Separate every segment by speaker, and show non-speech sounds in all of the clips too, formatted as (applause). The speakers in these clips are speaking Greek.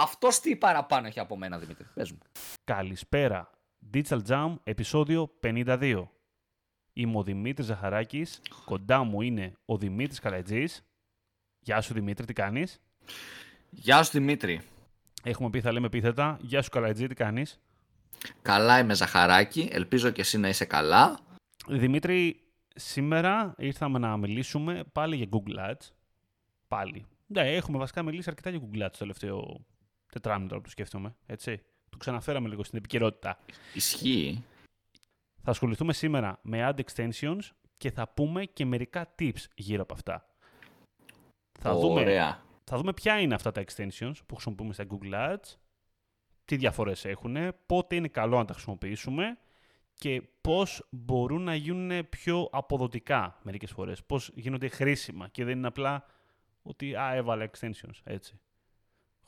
Speaker 1: Αυτός τι παραπάνω έχει από μένα, Δημήτρη. Πες μου.
Speaker 2: Καλησπέρα. Digital Jam, επεισόδιο 52. Είμαι ο Δημήτρης Ζαχαράκης. Κοντά μου είναι ο Δημήτρης Καλατζής. Γεια σου Δημήτρη, τι κάνεις;
Speaker 1: Γεια σου Δημήτρη.
Speaker 2: Έχουμε πει θα λέμε επίθετα. Γεια σου Καλατζή, τι κάνεις;
Speaker 1: Καλά είμαι Ζαχαράκη. Ελπίζω και εσύ να είσαι καλά.
Speaker 2: Δημήτρη, σήμερα ήρθαμε να μιλήσουμε πάλι για Google Ads. Πάλι. Ναι, έχουμε βασικά μιλήσει αρκετά για Google Ads το τελευταίο τετράμινο που το σκέφτομαι. Έτσι. Το ξαναφέραμε λίγο στην επικαιρότητα.
Speaker 1: Ισχύει.
Speaker 2: Θα ασχοληθούμε σήμερα με ad extensions και θα πούμε και μερικά tips γύρω από αυτά. Θα
Speaker 1: Ωραία.
Speaker 2: Δούμε, θα δούμε ποια είναι αυτά τα extensions που χρησιμοποιούμε στα Google Ads, τι διαφορές έχουν, πότε είναι καλό να τα χρησιμοποιήσουμε και πώς μπορούν να γίνουν πιο αποδοτικά μερικές φορές. Πώς γίνονται χρήσιμα και δεν είναι απλά ότι α, έβαλα extensions, έτσι.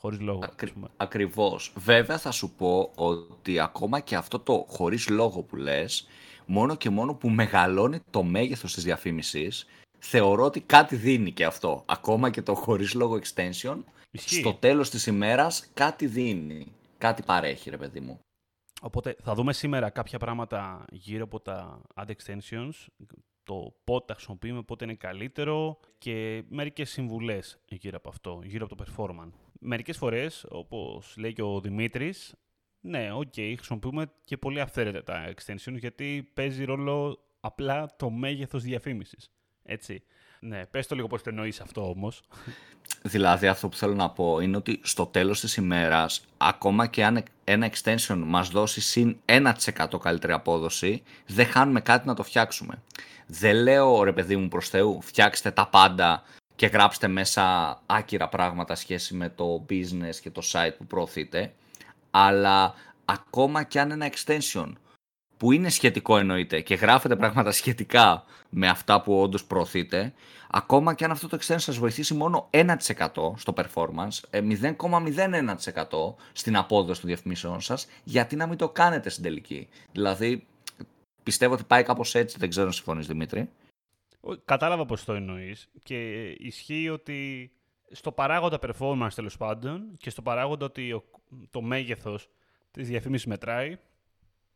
Speaker 2: Χωρίς λόγο.
Speaker 1: Ακρι... Ακριβώς. Βέβαια θα σου πω ότι ακόμα και αυτό το χωρίς λόγο που λες, μόνο και μόνο που μεγαλώνει το μέγεθος της διαφήμισης, θεωρώ ότι κάτι δίνει και αυτό. Ακόμα και το χωρίς λόγο extension, στο τέλος της ημέρας κάτι δίνει. Κάτι παρέχει ρε παιδί μου.
Speaker 2: Οπότε θα δούμε σήμερα κάποια πράγματα γύρω από τα ad extensions, το πότε τα χρησιμοποιούμε, πότε είναι καλύτερο και μερικές συμβουλές γύρω από αυτό, γύρω από το performance. Μερικές φορές, όπως λέει και ο Δημήτρης, ναι, OK, okay, χρησιμοποιούμε και πολύ αυθαίρετα τα extensions γιατί παίζει ρόλο απλά το μέγεθος διαφήμισης. Έτσι. Ναι, πες το λίγο πώς το εννοείς αυτό όμως.
Speaker 1: Δηλαδή αυτό που θέλω να πω είναι ότι στο τέλος της ημέρας ακόμα και αν ένα extension μας δώσει συν 1% καλύτερη απόδοση δεν χάνουμε κάτι να το φτιάξουμε. Δεν λέω ρε παιδί μου προς Θεού φτιάξτε τα πάντα και γράψτε μέσα άκυρα πράγματα σχέση με το business και το site που προωθείτε αλλά ακόμα και αν ένα extension που είναι σχετικό εννοείται και γράφετε πράγματα σχετικά με αυτά που όντως προωθείτε, ακόμα και αν αυτό το extension σας βοηθήσει μόνο 1% στο performance, 0,01% ε, στην απόδοση των διαφημίσεων σας, γιατί να μην το κάνετε στην τελική. Δηλαδή, πιστεύω ότι πάει κάπως έτσι, δεν ξέρω αν συμφωνείς Δημήτρη.
Speaker 2: Κατάλαβα πώς το εννοείς και ισχύει ότι στο παράγοντα performance τέλος πάντων και στο παράγοντα ότι το μέγεθος της διαφήμισης μετράει,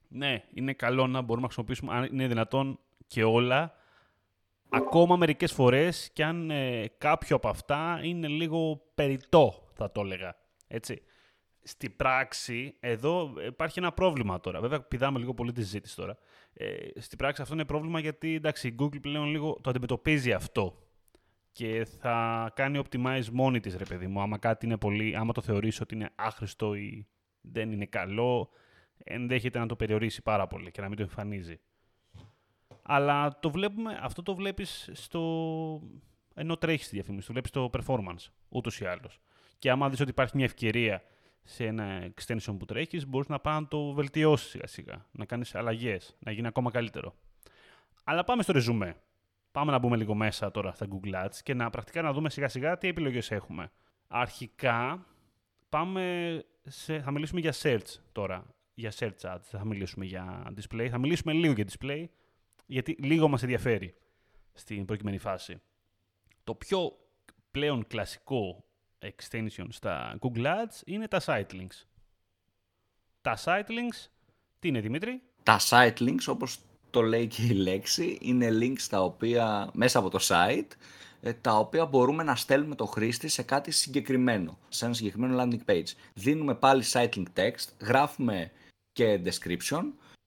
Speaker 2: ναι, είναι καλό να μπορούμε να χρησιμοποιήσουμε, αν είναι δυνατόν και όλα, ακόμα μερικές φορές και αν ε, κάποιο από αυτά είναι λίγο περιττό, θα το έλεγα. Έτσι. Στη πράξη, εδώ υπάρχει ένα πρόβλημα τώρα. Βέβαια, πηδάμε λίγο πολύ τη συζήτηση τώρα. Ε, στη πράξη αυτό είναι πρόβλημα γιατί εντάξει, η Google πλέον λίγο το αντιμετωπίζει αυτό και θα κάνει optimize μόνη της, ρε παιδί μου. Άμα κάτι είναι πολύ, άμα το θεωρήσει ότι είναι άχρηστο ή δεν είναι καλό, ενδέχεται να το περιορίσει πάρα πολύ και να μην το εμφανίζει. Αλλά το βλέπουμε, αυτό το βλέπεις στο... ενώ τρέχεις τη διαφήμιση, το βλέπεις στο performance, ούτως ή άλλως. Και άμα δεις ότι υπάρχει μια ευκαιρία σε ένα extension που τρέχεις, μπορείς να πάει να το βελτιώσεις σιγά σιγά, να κάνεις αλλαγές, να γίνει ακόμα καλύτερο. Αλλά πάμε στο ρεζουμέ. Πάμε να μπούμε λίγο μέσα τώρα στα Google Ads και να πρακτικά να δούμε σιγά σιγά τι επιλογές έχουμε. Αρχικά πάμε σε, θα μιλήσουμε για search τώρα για search ads, θα μιλήσουμε για display. Θα μιλήσουμε λίγο για display, γιατί λίγο μας ενδιαφέρει στην προκειμένη φάση. Το πιο πλέον κλασικό extension στα Google Ads είναι τα site links. Τα site links, τι είναι Δημήτρη;
Speaker 1: Τα site links, όπως το λέει και η λέξη, είναι links τα οποία μέσα από το site ε, τα οποία μπορούμε να στέλνουμε το χρήστη σε κάτι συγκεκριμένο, σε ένα συγκεκριμένο landing page. Δίνουμε πάλι site link text, γράφουμε και description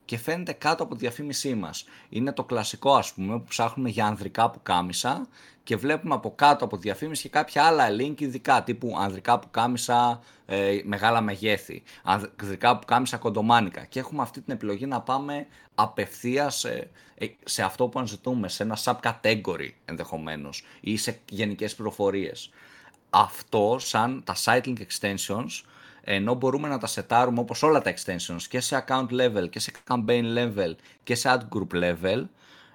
Speaker 1: και φαίνεται κάτω από τη διαφήμισή μας. Είναι το κλασικό ας πούμε που ψάχνουμε για ανδρικά που κάμισα και βλέπουμε από κάτω από τη διαφήμιση και κάποια άλλα link ειδικά τύπου ανδρικά που κάμισα ε, μεγάλα μεγέθη, ανδρικά που κάμισα κοντομάνικα και έχουμε αυτή την επιλογή να πάμε απευθείας σε, ε, σε αυτό που αναζητούμε, σε ένα subcategory ενδεχομένως ή σε γενικές πληροφορίες. Αυτό σαν τα Cycling Extensions ενώ μπορούμε να τα σετάρουμε όπως όλα τα extensions και σε account level και σε campaign level και σε ad group level,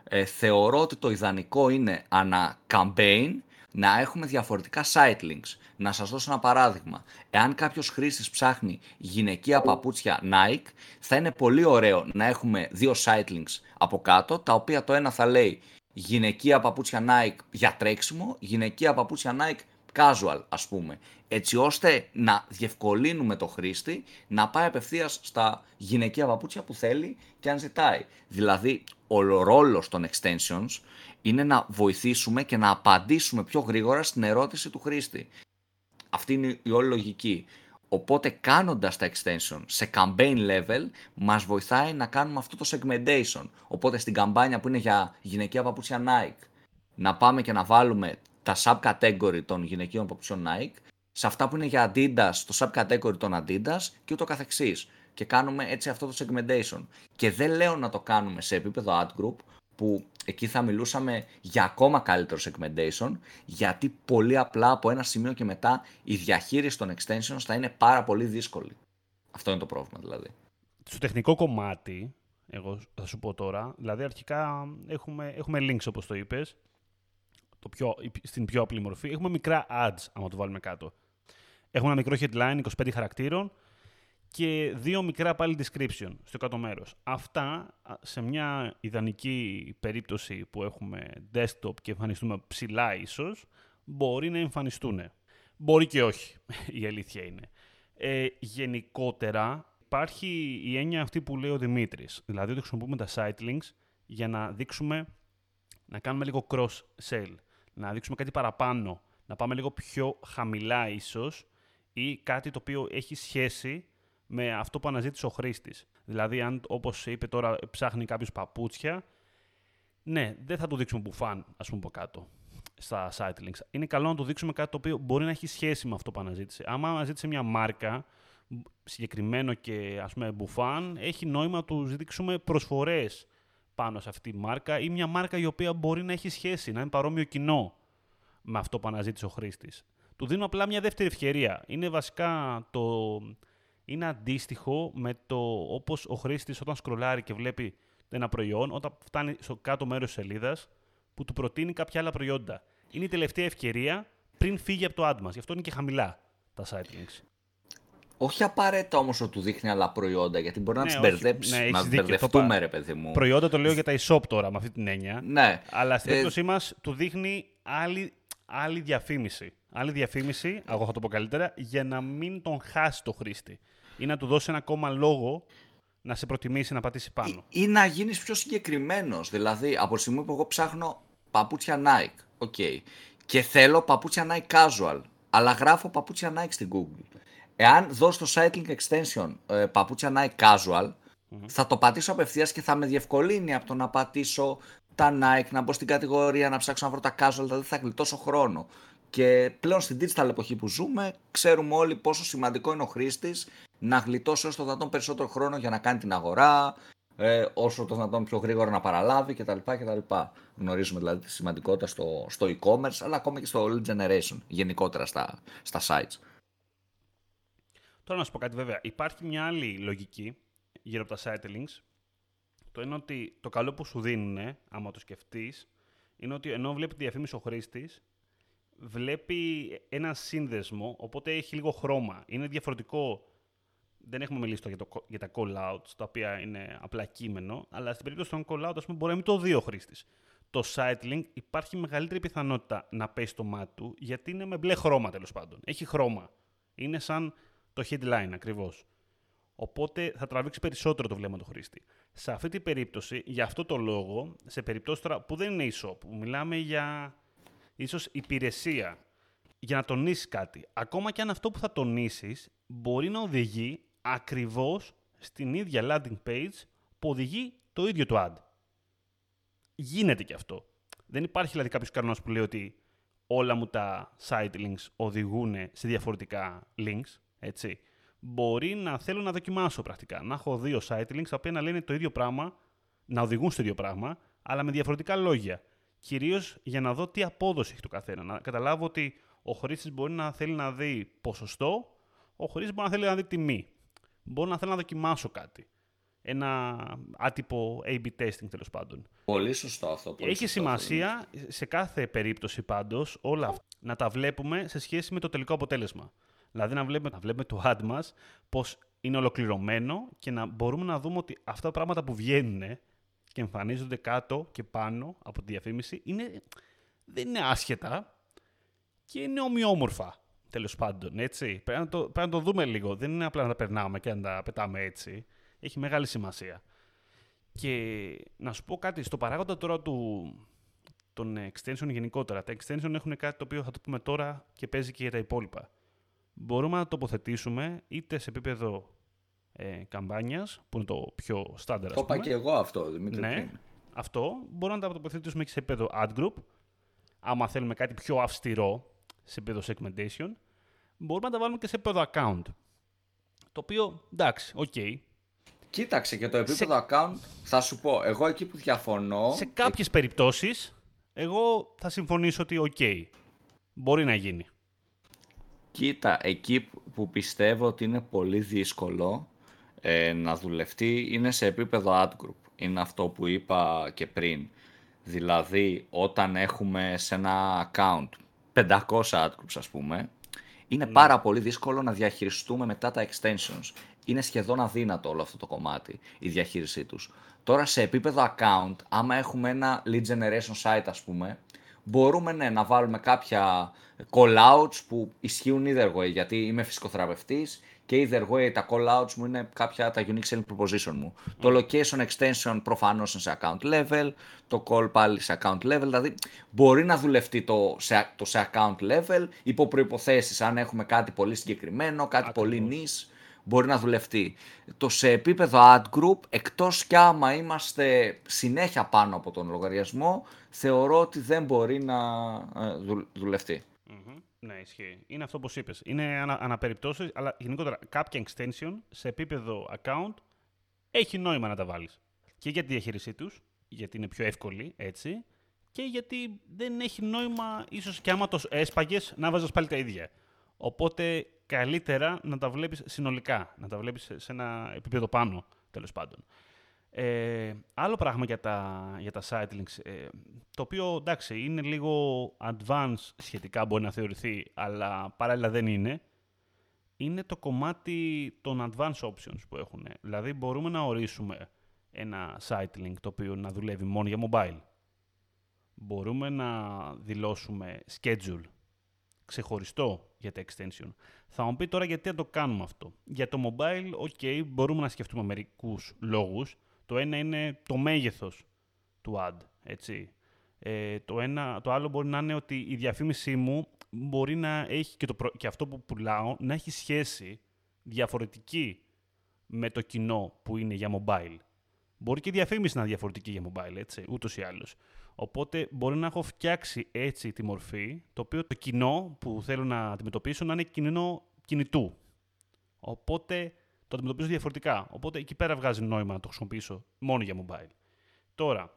Speaker 1: ε, θεωρώ ότι το ιδανικό είναι ανά campaign να έχουμε διαφορετικά site links. Να σας δώσω ένα παράδειγμα. Εάν κάποιος χρήστης ψάχνει γυναικεία παπούτσια Nike, θα είναι πολύ ωραίο να έχουμε δύο site links από κάτω, τα οποία το ένα θα λέει γυναικεία παπούτσια Nike για τρέξιμο, γυναικεία παπούτσια Nike casual ας πούμε, έτσι ώστε να διευκολύνουμε το χρήστη να πάει απευθείας στα γυναικεία παπούτσια που θέλει και αν ζητάει. Δηλαδή, ο ρόλος των extensions είναι να βοηθήσουμε και να απαντήσουμε πιο γρήγορα στην ερώτηση του χρήστη. Αυτή είναι η όλη λογική. Οπότε κάνοντας τα extension σε campaign level μας βοηθάει να κάνουμε αυτό το segmentation. Οπότε στην καμπάνια που είναι για γυναικεία παπούτσια Nike να πάμε και να βάλουμε τα subcategory των γυναικείων παπουτσιών Nike σε αυτά που είναι για Adidas, το subcategory των Adidas και ούτω καθεξής. Και κάνουμε έτσι αυτό το segmentation. Και δεν λέω να το κάνουμε σε επίπεδο ad group, που εκεί θα μιλούσαμε για ακόμα καλύτερο segmentation, γιατί πολύ απλά από ένα σημείο και μετά η διαχείριση των extensions θα είναι πάρα πολύ δύσκολη. Αυτό είναι το πρόβλημα δηλαδή.
Speaker 2: Στο τεχνικό κομμάτι, εγώ θα σου πω τώρα, δηλαδή αρχικά έχουμε, έχουμε links όπως το είπες, το πιο, στην πιο απλή μορφή. Έχουμε μικρά ads, άμα το βάλουμε κάτω. Έχουμε ένα μικρό headline 25 χαρακτήρων και δύο μικρά πάλι description στο κάτω μέρος. Αυτά σε μια ιδανική περίπτωση που έχουμε desktop και εμφανιστούμε ψηλά ίσως, μπορεί να εμφανιστούν. Μπορεί και όχι, (laughs) η αλήθεια είναι. Ε, γενικότερα υπάρχει η έννοια αυτή που λέει ο Δημήτρης, δηλαδή ότι χρησιμοποιούμε τα site links για να δείξουμε, να κάνουμε λίγο cross-sell, να δείξουμε κάτι παραπάνω, να πάμε λίγο πιο χαμηλά ίσως ή κάτι το οποίο έχει σχέση με αυτό που αναζήτησε ο χρήστης. Δηλαδή, αν όπως είπε τώρα, ψάχνει κάποιος παπούτσια, ναι, δεν θα του δείξουμε μπουφάν, ας πούμε, από κάτω στα site links. Είναι καλό να του δείξουμε κάτι το οποίο μπορεί να έχει σχέση με αυτό που αναζήτησε. Άμα αναζήτησε μια μάρκα, συγκεκριμένο και ας πούμε μπουφάν, έχει νόημα να του δείξουμε προσφορές πάνω σε αυτή τη μάρκα ή μια μάρκα η οποία μπορεί να έχει σχέση, να είναι παρόμοιο κοινό με αυτό που αναζήτησε ο χρήστης. Του δίνω απλά μια δεύτερη ευκαιρία. Είναι βασικά το, είναι αντίστοιχο με το όπως ο χρήστης όταν σκρολάρει και βλέπει ένα προϊόν, όταν φτάνει στο κάτω μέρος της σελίδας, που του προτείνει κάποια άλλα προϊόντα. Είναι η τελευταία ευκαιρία πριν φύγει από το ad μας. Γι' αυτό είναι και χαμηλά τα site links.
Speaker 1: Όχι απαραίτητα όμως ότι του δείχνει άλλα προϊόντα, γιατί μπορεί να ναι, τις μπερδέψεις. Ναι, να μπερδευτούμε, ρε παιδί μου.
Speaker 2: Προϊόντα το λέω για τα e-shop τώρα, με αυτή την έννοια.
Speaker 1: Ναι.
Speaker 2: Αλλά στην ε... περίπτωσή μας του δείχνει άλλη, άλλη διαφήμιση. Άλλη διαφήμιση, εγώ θα το πω καλύτερα, για να μην τον χάσει το χρήστη ή να του δώσει ένα ακόμα λόγο να σε προτιμήσει να πατήσει πάνω.
Speaker 1: Ή, ή να γίνεις πιο συγκεκριμένος. Δηλαδή, από τη στιγμή που εγώ ψάχνω παπούτσια Nike, okay, και θέλω παπούτσια Nike casual, αλλά γράφω παπούτσια Nike στην Google. Εάν δώσω το cycling extension ε, παπούτσια Nike casual, θα το πατήσω απευθείας και θα με διευκολύνει από το να πατήσω τα Nike, να μπω στην κατηγορία, να ψάξω να βρω τα casual, δηλαδή θα γλιτώσω χρόνο. Και πλέον στην digital εποχή που ζούμε, ξέρουμε όλοι πόσο σημαντικό είναι ο χρήστης να γλιτώσει όσο το δυνατόν περισσότερο χρόνο για να κάνει την αγορά, ε, όσο το δυνατόν πιο γρήγορα να παραλάβει κτλ. κτλ. Γνωρίζουμε δηλαδή τη σημαντικότητα στο, στο e-commerce, αλλά ακόμα και στο lead generation, γενικότερα στα, στα sites.
Speaker 2: Τώρα να σου πω κάτι βέβαια. Υπάρχει μια άλλη λογική γύρω από τα site links. Το είναι ότι το καλό που σου δίνουν, άμα το σκεφτείς, είναι ότι ενώ βλέπει τη διαφήμιση ο χρήστης, βλέπει ένα σύνδεσμο, οπότε έχει λίγο χρώμα. Είναι διαφορετικό δεν έχουμε μιλήσει για, το, για τα call-outs, τα οποία είναι απλά κείμενο, αλλά στην περίπτωση των call-out, ας πούμε, μπορεί να μην το δει ο χρήστης. Το site link υπάρχει μεγαλύτερη πιθανότητα να πέσει το μάτι του, γιατί είναι με μπλε χρώμα τέλος πάντων. Έχει χρώμα. Είναι σαν το headline ακριβώς. Οπότε θα τραβήξει περισσότερο το βλέμμα του χρήστη. Σε αυτή την περίπτωση, για αυτό το λόγο, σε περιπτώσεις τώρα που δεν είναι e-shop, που μιλάμε για ίσως υπηρεσία, για να τονίσεις κάτι. Ακόμα και αν αυτό που θα τονίσεις μπορεί να οδηγεί ακριβώς στην ίδια landing page που οδηγεί το ίδιο το ad. Γίνεται και αυτό. Δεν υπάρχει δηλαδή κάποιος κανόνας που λέει ότι όλα μου τα site links οδηγούν σε διαφορετικά links, έτσι. Μπορεί να θέλω να δοκιμάσω πρακτικά. Να έχω δύο site links τα οποία να λένε το ίδιο πράγμα, να οδηγούν στο ίδιο πράγμα, αλλά με διαφορετικά λόγια. Κυρίως για να δω τι απόδοση έχει το καθένα. Να καταλάβω ότι ο χρήστης μπορεί να θέλει να δει ποσοστό, ο χρήστης μπορεί να θέλει να δει τιμή μπορώ να θέλω να δοκιμάσω κάτι. Ένα άτυπο A-B testing τέλος πάντων.
Speaker 1: Πολύ σωστό αυτό. Πολύ
Speaker 2: Έχει σημασία σε κάθε περίπτωση πάντως όλα αυτά να τα βλέπουμε σε σχέση με το τελικό αποτέλεσμα. Δηλαδή να βλέπουμε, να βλέπουμε το ad μας πώς είναι ολοκληρωμένο και να μπορούμε να δούμε ότι αυτά τα πράγματα που βγαίνουν και εμφανίζονται κάτω και πάνω από τη διαφήμιση είναι, δεν είναι άσχετα και είναι ομοιόμορφα, τέλος πάντων, έτσι. Πρέπει να, το, πρέπει να το δούμε λίγο. Δεν είναι απλά να τα περνάμε και να τα πετάμε έτσι. Έχει μεγάλη σημασία. Και να σου πω κάτι, στο παράγοντα τώρα του, των extension γενικότερα. Τα extension έχουν κάτι το οποίο θα το πούμε τώρα και παίζει και για τα υπόλοιπα. Μπορούμε να τοποθετήσουμε είτε σε επίπεδο ε, καμπάνιας, που είναι το πιο στάνταρ.
Speaker 1: Το είπα και εγώ αυτό, Δημήτρη.
Speaker 2: Ναι, αυτό. Μπορούμε να τα τοποθετήσουμε και σε επίπεδο ad group. Άμα θέλουμε κάτι πιο αυστηρό σε επίπεδο segmentation. Μπορούμε να τα βάλουμε και σε επίπεδο account. Το οποίο, εντάξει, OK. Okay.
Speaker 1: Κοίταξε και το επίπεδο σε... account, θα σου πω, εγώ εκεί που διαφωνώ...
Speaker 2: Σε κάποιες περιπτώσεις, εγώ θα συμφωνήσω ότι OK, okay, μπορεί να γίνει.
Speaker 1: Κοίτα, εκεί που πιστεύω ότι είναι πολύ δύσκολο ε, να δουλευτεί είναι σε επίπεδο ad group. Είναι αυτό που είπα και πριν. Δηλαδή, όταν έχουμε σε ένα account 500 ad groups ας πούμε, είναι ναι. πάρα πολύ δύσκολο να διαχειριστούμε μετά τα extensions. Είναι σχεδόν αδύνατο όλο αυτό το κομμάτι, η διαχείρισή τους. Τώρα σε επίπεδο account, άμα έχουμε ένα lead generation site ας πούμε, μπορούμε ναι, να βάλουμε κάποια call-outs που ισχύουν either way, γιατί είμαι φυσικοθεραπευτής και either way τα call-outs μου είναι κάποια τα unique selling proposition μου. Το location extension προφανώς είναι σε account level, το call πάλι σε account level, δηλαδή μπορεί να δουλευτεί το σε, το σε account level υπό προϋποθέσεις αν έχουμε κάτι πολύ συγκεκριμένο, κάτι πολύ niche μπορεί να δουλευτεί. Το σε επίπεδο ad group, εκτός κι άμα είμαστε συνέχεια πάνω από τον λογαριασμό, θεωρώ ότι δεν μπορεί να ε, δουλευτεί.
Speaker 2: Ναι, ισχύει. Είναι αυτό που είπες. Είναι ανα, αναπεριπτώσεις, αλλά γενικότερα κάποια extension σε επίπεδο account έχει νόημα να τα βάλεις. Και για τη διαχείρισή τους, γιατί είναι πιο εύκολη, έτσι, και γιατί δεν έχει νόημα, ίσως και άμα το έσπαγες, να βάζεις πάλι τα ίδια. Οπότε καλύτερα να τα βλέπεις συνολικά, να τα βλέπεις σε ένα επίπεδο πάνω, τέλος πάντων. Ε, άλλο πράγμα για τα, για τα site links, ε, το οποίο εντάξει είναι λίγο advanced σχετικά μπορεί να θεωρηθεί, αλλά παράλληλα δεν είναι, είναι το κομμάτι των advanced options που έχουν. Δηλαδή μπορούμε να ορίσουμε ένα site link το οποίο να δουλεύει μόνο για mobile. Μπορούμε να δηλώσουμε schedule ξεχωριστό για τα extension. Θα μου πει τώρα γιατί να το κάνουμε αυτό. Για το mobile, ok, μπορούμε να σκεφτούμε μερικούς λόγους. Το ένα είναι το μέγεθος του ad, έτσι. Ε, το, ένα, το άλλο μπορεί να είναι ότι η διαφήμιση μου μπορεί να έχει και, το, και αυτό που πουλάω να έχει σχέση διαφορετική με το κοινό που είναι για mobile. Μπορεί και η διαφήμιση να είναι διαφορετική για mobile, έτσι, ούτως ή άλλως. Οπότε μπορεί να έχω φτιάξει έτσι τη μορφή, το οποίο το κοινό που θέλω να αντιμετωπίσω να είναι κοινό κινητού. Οπότε το αντιμετωπίζω διαφορετικά. Οπότε εκεί πέρα βγάζει νόημα να το χρησιμοποιήσω μόνο για mobile. Τώρα,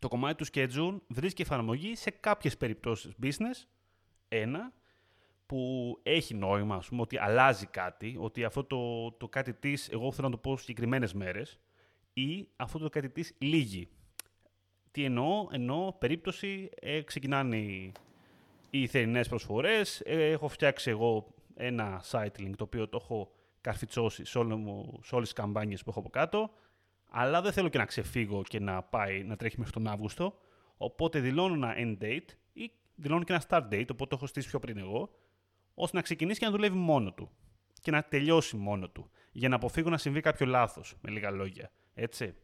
Speaker 2: το κομμάτι του schedule βρίσκει εφαρμογή σε κάποιες περιπτώσεις business. Ένα, που έχει νόημα, ας πούμε, ότι αλλάζει κάτι, ότι αυτό το, το κάτι της, εγώ θέλω να το πω συγκεκριμένες μέρες, ή αυτό το κάτι της λύγει. Τι εννοώ, εννοώ περίπτωση, ε, ξεκινάνε οι, οι θερινές προσφορές, ε, έχω φτιάξει εγώ ένα site link το οποίο το έχω καρφιτσώσεις σε, όλο μου, σε όλες τις καμπάνιες που έχω από κάτω, αλλά δεν θέλω και να ξεφύγω και να πάει να τρέχει μέχρι τον Αύγουστο, οπότε δηλώνω ένα end date ή δηλώνω και ένα start date, οπότε το έχω στήσει πιο πριν εγώ, ώστε να ξεκινήσει και να δουλεύει μόνο του και να τελειώσει μόνο του, για να αποφύγω να συμβεί κάποιο λάθος, με λίγα λόγια. Έτσι.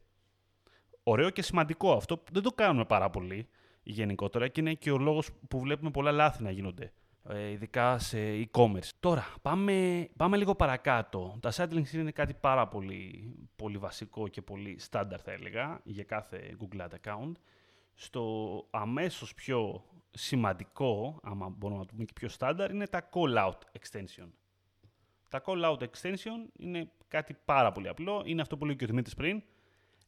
Speaker 2: Ωραίο και σημαντικό αυτό. Δεν το κάνουμε πάρα πολύ γενικότερα και είναι και ο λόγος που βλέπουμε πολλά λάθη να γίνονται. Ε, ειδικά σε e-commerce. Τώρα, πάμε, πάμε λίγο παρακάτω. Τα site links είναι κάτι πάρα πολύ, πολύ βασικό και πολύ standard θα έλεγα για κάθε Google Ad account. Στο αμέσως πιο σημαντικό, άμα μπορούμε να το πούμε και πιο standard, είναι τα call-out extension. Τα call-out extension είναι κάτι πάρα πολύ απλό. Είναι αυτό που λέει και ο Δημήτρης πριν.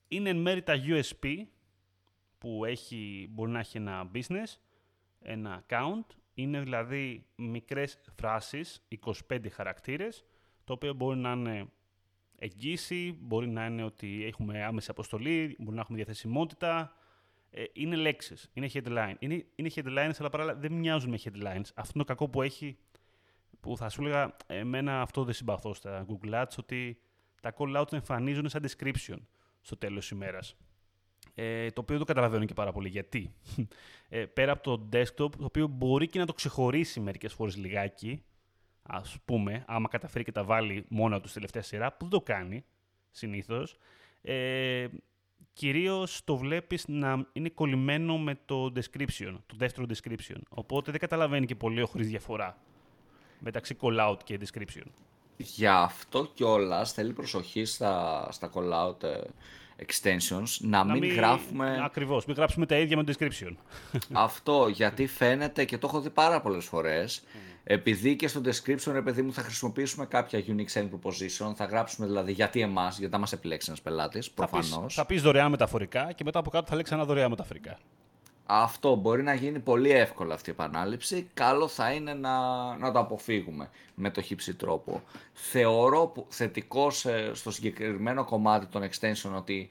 Speaker 2: Είναι εν μέρει τα USP που έχει, μπορεί να έχει ένα business, ένα account. Είναι δηλαδή μικρές φράσεις, 25 χαρακτήρες, το οποίο μπορεί να είναι εγγύηση, μπορεί να είναι ότι έχουμε άμεση αποστολή, μπορεί να έχουμε διαθεσιμότητα. Ε, είναι λέξεις, είναι headline. Είναι, είναι headlines, αλλά παράλληλα δεν μοιάζουν με headlines. Αυτό είναι το κακό που έχει που θα σου έλεγα, εμένα αυτό δεν συμπαθώ στα Google Ads, ότι τα call outs εμφανίζουν σαν description στο τέλος της ημέρας. Ε, το οποίο δεν το καταλαβαίνω και πάρα πολύ. Γιατί. Ε, πέρα από το desktop, το οποίο μπορεί και να το ξεχωρίσει μερικές φορές λιγάκι, ας πούμε, άμα καταφέρει και τα βάλει μόνο του στη τελευταία σειρά, που δεν το κάνει συνήθως, ε, κυρίως το βλέπεις να είναι κολλημένο με το description, το δεύτερο description. Οπότε δεν καταλαβαίνει και πολύ ο χρήστη διαφορά μεταξύ call-out και description.
Speaker 1: Γι' αυτό κιόλας θέλει προσοχή στα, στα call-out ε, extensions, να, μην, γράφουμε...
Speaker 2: Ακριβώς, μην γράψουμε τα ίδια με το description. (laughs)
Speaker 1: Αυτό, γιατί φαίνεται και το έχω δει πάρα πολλές φορές, επειδή και στο description, ρε παιδί μου, θα χρησιμοποιήσουμε κάποια unique selling proposition, θα γράψουμε δηλαδή γιατί εμάς, γιατί θα μας επιλέξει ένας πελάτης, προφανώς. Θα
Speaker 2: πεις, θα πεις δωρεάν μεταφορικά και μετά από κάτω θα λέξεις ένα δωρεάν μεταφορικά.
Speaker 1: Αυτό μπορεί να γίνει πολύ εύκολα αυτή η επανάληψη. Καλό θα είναι να, να το αποφύγουμε με το χύψη τρόπο. Θεωρώ θετικό στο συγκεκριμένο κομμάτι των extension ότι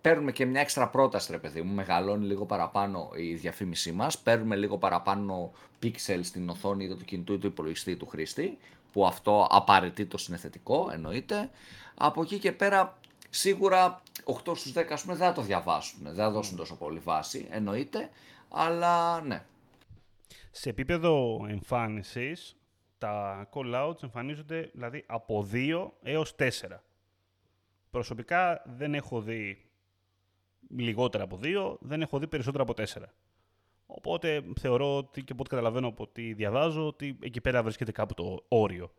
Speaker 1: παίρνουμε και μια έξτρα πρόταση, ρε παιδί μου. Μεγαλώνει λίγο παραπάνω η διαφήμισή μας. Παίρνουμε λίγο παραπάνω pixels στην οθόνη είτε του κινητού ή του υπολογιστή του χρήστη. Που αυτό απαραίτητος είναι θετικό, εννοείται. Από εκεί και πέρα Σίγουρα 8 στους 10 ας πούμε, δεν θα το διαβάσουν, δεν θα δώσουν τόσο πολύ βάση, εννοείται, αλλά ναι.
Speaker 2: Σε επίπεδο εμφάνισης, τα call-outs εμφανίζονται δηλαδή από 2 έως 4. Προσωπικά δεν έχω δει λιγότερα από 2, δεν έχω δει περισσότερα από 4. Οπότε θεωρώ ότι και από ό,τι καταλαβαίνω από ό,τι διαβάζω ότι εκεί πέρα βρίσκεται κάπου το όριο.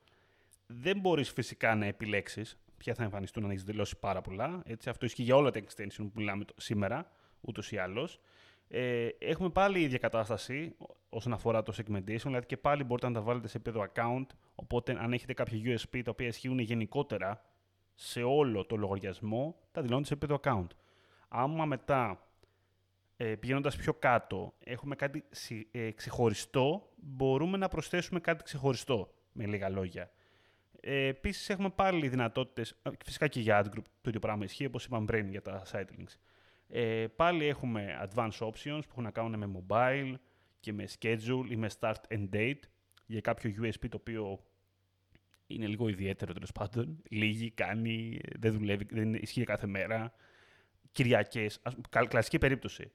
Speaker 2: Δεν μπορείς φυσικά να επιλέξεις ποια θα εμφανιστούν αν έχεις δηλώσει πάρα πολλά. Έτσι, αυτό ισχύει για όλα τα extension που μιλάμε σήμερα, ούτως ή άλλως. Ε, έχουμε πάλι η ίδια κατάσταση όσον αφορά το segmentation, δηλαδή και πάλι μπορείτε να τα βάλετε σε επίπεδο account, οπότε αν έχετε κάποια USP τα οποία ισχύουν γενικότερα σε όλο το λογαριασμό, τα δηλώνετε σε επίπεδο account. Άμα μετά, ε, πηγαίνοντας πιο κάτω, έχουμε κάτι ε, ξεχωριστό, μπορούμε να προσθέσουμε κάτι ξεχωριστό, με λίγα λόγια. Ε, Επίσης, έχουμε πάλι δυνατότητες, φυσικά και για ad group το ίδιο πράγμα ισχύει, όπως είπαμε πριν για τα site links. Ε, πάλι έχουμε advanced options που έχουν να κάνουν με mobile και με schedule ή με start and date για κάποιο USB το οποίο είναι λίγο ιδιαίτερο τέλος πάντων. Λίγη, κάνει, δεν δουλεύει, δεν ισχύει κάθε μέρα. Κυριακές, κλασική περίπτωση.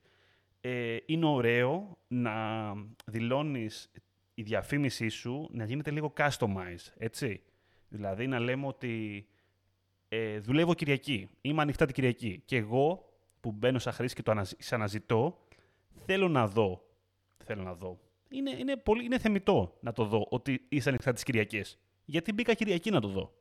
Speaker 2: Ε, είναι ωραίο να δηλώνεις η διαφήμισή σου να γίνεται λίγο customized, έτσι. Δηλαδή να λέμε ότι ε, δουλεύω Κυριακή, είμαι ανοιχτά την Κυριακή και εγώ που μπαίνω σαν χρήση και το αναζητώ, θέλω να δω. Θέλω να δω. Είναι, είναι, πολύ, είναι θεμητό να το δω ότι είσαι ανοιχτά τις Κυριακές. Γιατί μπήκα Κυριακή να το δω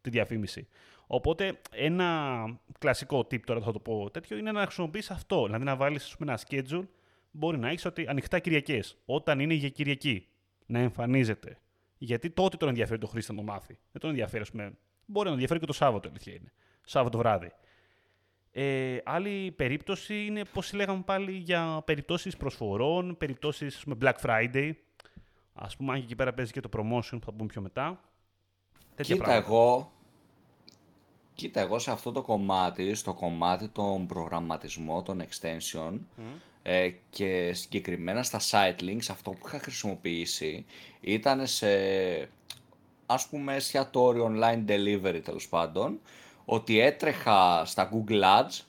Speaker 2: τη διαφήμιση. Οπότε ένα κλασικό tip τώρα θα το πω τέτοιο είναι να χρησιμοποιείς αυτό. Δηλαδή να βάλεις ένα schedule μπορεί να έχεις ότι ανοιχτά Κυριακές όταν είναι για Κυριακή να εμφανίζεται γιατί τότε τον ενδιαφέρει το χρήστη να το μάθει. Δεν τον ενδιαφέρει, πούμε. Μπορεί να τον ενδιαφέρει και το Σάββατο, αλήθεια είναι. Σάββατο βράδυ. Ε, άλλη περίπτωση είναι, πώς λέγαμε πάλι, για περιπτώσεις προσφορών, περιπτώσεις με Black Friday. Ας πούμε, αν και εκεί πέρα παίζει και το promotion που θα πούμε πιο μετά.
Speaker 1: Τέτοια Κοίτα, εγώ, Κοίτα, εγώ σε αυτό το κομμάτι, στο κομμάτι των προγραμματισμών, των extension, ε, και συγκεκριμένα στα site links αυτό που είχα χρησιμοποιήσει ήταν σε ας πούμε εστιατόριο online delivery τέλος πάντων ότι έτρεχα στα Google Ads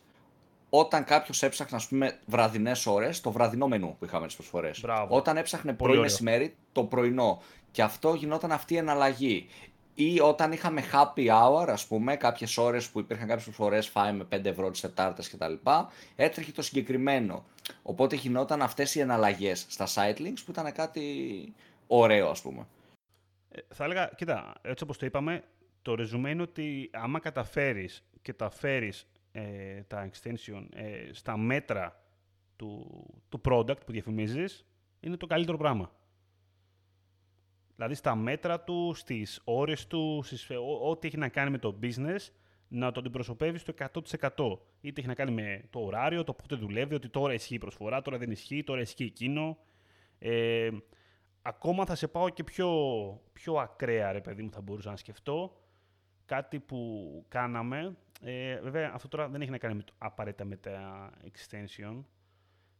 Speaker 1: όταν κάποιος έψαχνε ας πούμε βραδινές ώρες το βραδινό μενού που είχαμε τις προσφορές. Όταν έψαχνε πρωί μεσημέρι το πρωινό και αυτό γινόταν αυτή η εναλλαγή ή όταν είχαμε happy hour, ας πούμε, κάποιες ώρες που υπήρχαν κάποιες φορέ φάει με 5 ευρώ τις Τετάρτες κτλ. Έτρεχε το συγκεκριμένο. Οπότε γινόταν αυτές οι εναλλαγές στα site links που ήταν κάτι ωραίο, ας πούμε.
Speaker 2: Ε, θα έλεγα, κοίτα, έτσι όπως το είπαμε, το resume είναι ότι άμα καταφέρεις και τα φέρεις ε, τα extension ε, στα μέτρα του, του product που διαφημίζεις, είναι το καλύτερο πράγμα. Δηλαδή στα μέτρα τους, στις ώρες τους, στις, ό,τι έχει να κάνει με το business, να το αντιπροσωπεύεις στο 100%. Είτε έχει να κάνει με το ωράριο, το πότε δουλεύει, ότι τώρα ισχύει η προσφορά, τώρα δεν ισχύει, τώρα ισχύει εκείνο. Ε, ακόμα θα σε πάω και πιο, πιο ακραία, ρε παιδί μου, θα μπορούσα να σκεφτώ. Κάτι που κάναμε, ε, βέβαια αυτό τώρα δεν έχει να κάνει με το, απαραίτητα με τα extension,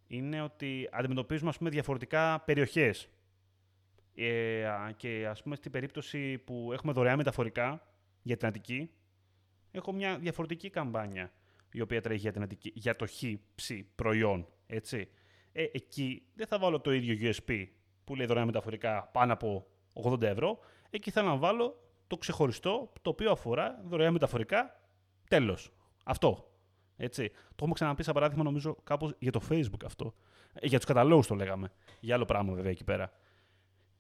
Speaker 2: είναι ότι αντιμετωπίζουμε ας πούμε, διαφορετικά περιοχές. Ε, και ας πούμε στην περίπτωση που έχουμε δωρεάν μεταφορικά για την Αττική, έχω μια διαφορετική καμπάνια. η οποία τρέχει για, την για το χ προϊόν, έτσι. Ε, εκεί δεν θα βάλω το ίδιο USB που λέει δωρεάν μεταφορικά πάνω από 80 ευρώ. Εκεί θέλω να βάλω το ξεχωριστό, το οποίο αφορά δωρεάν μεταφορικά, τέλος. Αυτό. Έτσι. Το έχουμε ξαναπεί σαν παράδειγμα νομίζω κάπως για το Facebook αυτό. Ε, για τους καταλόγους το λέγαμε. Για άλλο πράγμα βέβαια εκεί πέρα.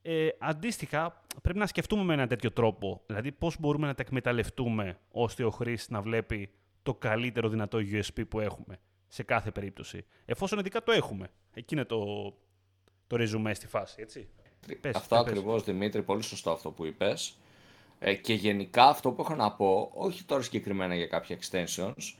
Speaker 2: Ε, αντίστοιχα, πρέπει να σκεφτούμε με ένα τέτοιο τρόπο. Δηλαδή, πώς μπορούμε να τα εκμεταλλευτούμε ώστε ο χρήστης να βλέπει το καλύτερο δυνατό USB που έχουμε σε κάθε περίπτωση. Εφόσον ειδικά το έχουμε. Εκεί είναι το, το ρεζουμέ στη φάση, έτσι.
Speaker 1: Πες, αυτό ακριβώς, Δημήτρη, πολύ σωστό αυτό που είπες. Ε, και γενικά αυτό που έχω να πω, όχι τώρα συγκεκριμένα για κάποια extensions,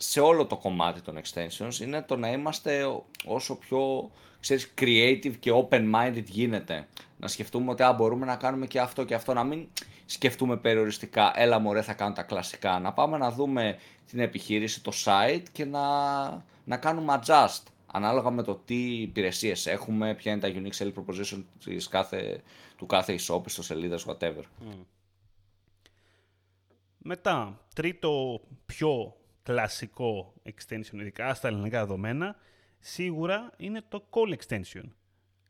Speaker 1: σε όλο το κομμάτι των extensions, είναι το να είμαστε όσο πιο ξέρεις, creative και open-minded γίνεται. Να σκεφτούμε ότι α, μπορούμε να κάνουμε και αυτό και αυτό, να μην σκεφτούμε περιοριστικά, έλα μωρέ θα κάνω τα κλασικά, να πάμε να δούμε την επιχείρηση, το site και να, να κάνουμε adjust ανάλογα με το τι υπηρεσίες έχουμε, ποια είναι τα unique selling proposition της κάθε, του κάθε e-shop, στο σελίδας, whatever.
Speaker 2: Μετά, τρίτο πιο κλασικό extension, ειδικά στα ελληνικά δεδομένα, σίγουρα είναι το call extension.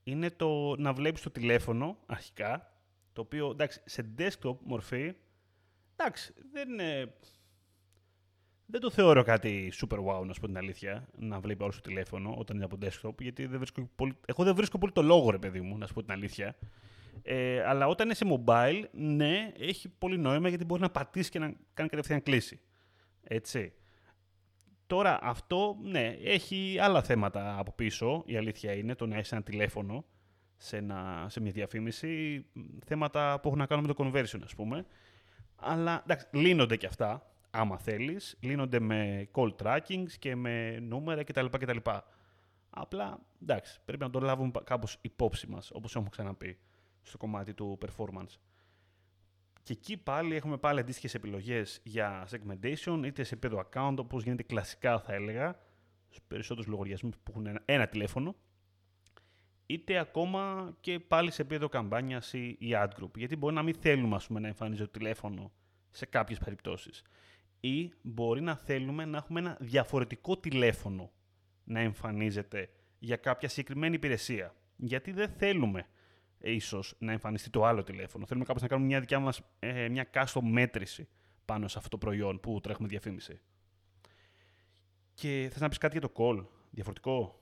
Speaker 2: Είναι το να βλέπεις το τηλέφωνο αρχικά, το οποίο εντάξει, σε desktop μορφή, εντάξει, δεν είναι δεν το θεωρώ κάτι super wow, να σου πω την αλήθεια, να βλέπει όλο το τηλέφωνο όταν είναι από desktop, γιατί δεν βρίσκω πολύ... εγώ δεν βρίσκω πολύ το λόγο, ρε παιδί μου, να σου πω την αλήθεια. Ε, αλλά όταν είναι σε mobile, ναι, έχει πολύ νόημα γιατί μπορεί να πατήσεις και να κάνει κατευθείαν κλίση. Έτσι. Τώρα αυτό, ναι, έχει άλλα θέματα από πίσω, η αλήθεια είναι, το να έχεις ένα τηλέφωνο σε, ένα, σε μια διαφήμιση, θέματα που έχουν να κάνουν με το conversion, ας πούμε. Αλλά, εντάξει, λύνονται και αυτά, άμα θέλεις, λύνονται με call trackings και με νούμερα κτλ. κτλ. Απλά, εντάξει, πρέπει να το λάβουμε κάπως υπόψη μας, όπως έχουμε ξαναπεί, στο κομμάτι του performance. Και εκεί πάλι έχουμε πάλι αντίστοιχες επιλογές για segmentation, είτε σε επίπεδο account, όπως γίνεται κλασικά θα έλεγα, στους περισσότερους λογαριασμούς που έχουν ένα, ένα τηλέφωνο, είτε ακόμα και πάλι σε επίπεδο καμπάνιας ή, ή ad group. Γιατί μπορεί να μην θέλουμε ας πούμε, να εμφανίζει το τηλέφωνο σε κάποιες περιπτώσεις ή μπορεί να θέλουμε να έχουμε ένα διαφορετικό τηλέφωνο να εμφανίζεται για κάποια συγκεκριμένη υπηρεσία. Γιατί δεν θέλουμε ε, ίσως να εμφανιστεί το άλλο τηλέφωνο. Θέλουμε κάπως να κάνουμε μια δικιά μας ε, μια custom μέτρηση πάνω σε αυτό το προϊόν που τρέχουμε διαφήμιση. Και θες να πεις κάτι για το call, διαφορετικό;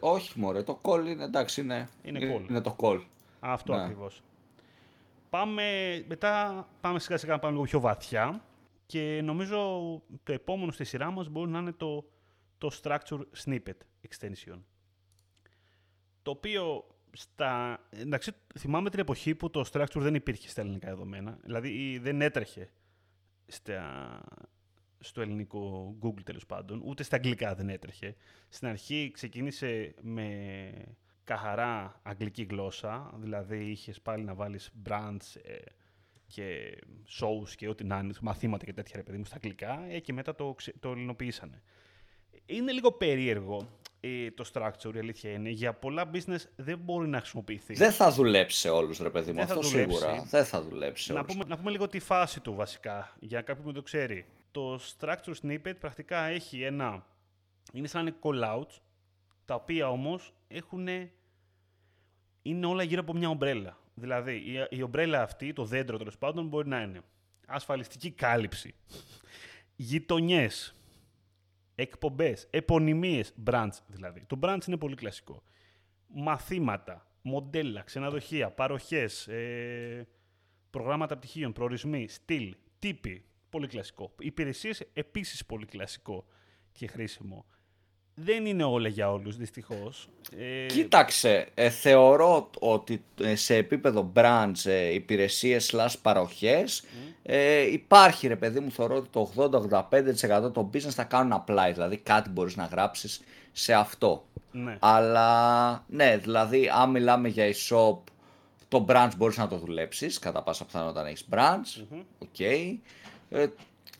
Speaker 1: Όχι μωρέ, το call είναι εντάξει, είναι, είναι, call. είναι το call.
Speaker 2: Αυτό ναι. ακριβώς. Πάμε, μετά πάμε σιγά σιγά να πάμε λίγο πιο βαθιά και νομίζω το επόμενο στη σειρά μας μπορεί να είναι το, το Structure Snippet Extension. Το οποίο στα... Εντάξει, θυμάμαι την εποχή που το Structure δεν υπήρχε στα ελληνικά δεδομένα. Δηλαδή δεν έτρεχε στα, στο ελληνικό Google τέλος πάντων, ούτε στα αγγλικά δεν έτρεχε. Στην αρχή ξεκίνησε με καθαρά αγγλική γλώσσα, δηλαδή είχες πάλι να βάλεις brands ε, και shows και ό,τι να είναι, μαθήματα και τέτοια ρε παιδί μου στα αγγλικά ε, και μετά το, το ελληνοποιήσανε. Είναι λίγο περίεργο ε, το structure, η αλήθεια είναι. Για πολλά business δεν μπορεί να χρησιμοποιηθεί.
Speaker 1: Δεν θα δουλέψει σε όλους, ρε παιδί μου, αυτό σίγουρα. Δεν θα δουλέψει σε
Speaker 2: να Πούμε, να πούμε λίγο τη φάση του βασικά, για κάποιον που το ξέρει. Το structure snippet πρακτικά έχει ένα... Είναι σαν call-outs, τα οποία όμως έχουν είναι όλα γύρω από μια ομπρέλα. Δηλαδή, η, η ομπρέλα αυτή, το δέντρο τέλος πάντων, μπορεί να είναι ασφαλιστική κάλυψη, γειτονιές, εκπομπές, επωνυμίες, branch δηλαδή. Το branch είναι πολύ κλασικό. Μαθήματα, μοντέλα, ξενοδοχεία, παροχές, ε, προγράμματα πτυχίων, προορισμοί, στυλ, τύποι, πολύ κλασικό. Υπηρεσίες επίσης πολύ κλασικό και χρήσιμο δεν είναι όλα για όλους, δυστυχώς.
Speaker 1: Ε... Κοίταξε, ε, θεωρώ ότι ε, σε επίπεδο branch, ε, υπηρεσίες slash παροχές, ε, υπάρχει ρε παιδί μου, θεωρώ ότι το 80-85% των business θα κάνουν apply, δηλαδή κάτι μπορείς να γράψεις σε αυτό. Ναι. Αλλά, ναι, δηλαδή, αν μιλάμε για e-shop, το branch μπορείς να το δουλέψεις, κατά πάσα πιθανότητα να έχεις branch, okay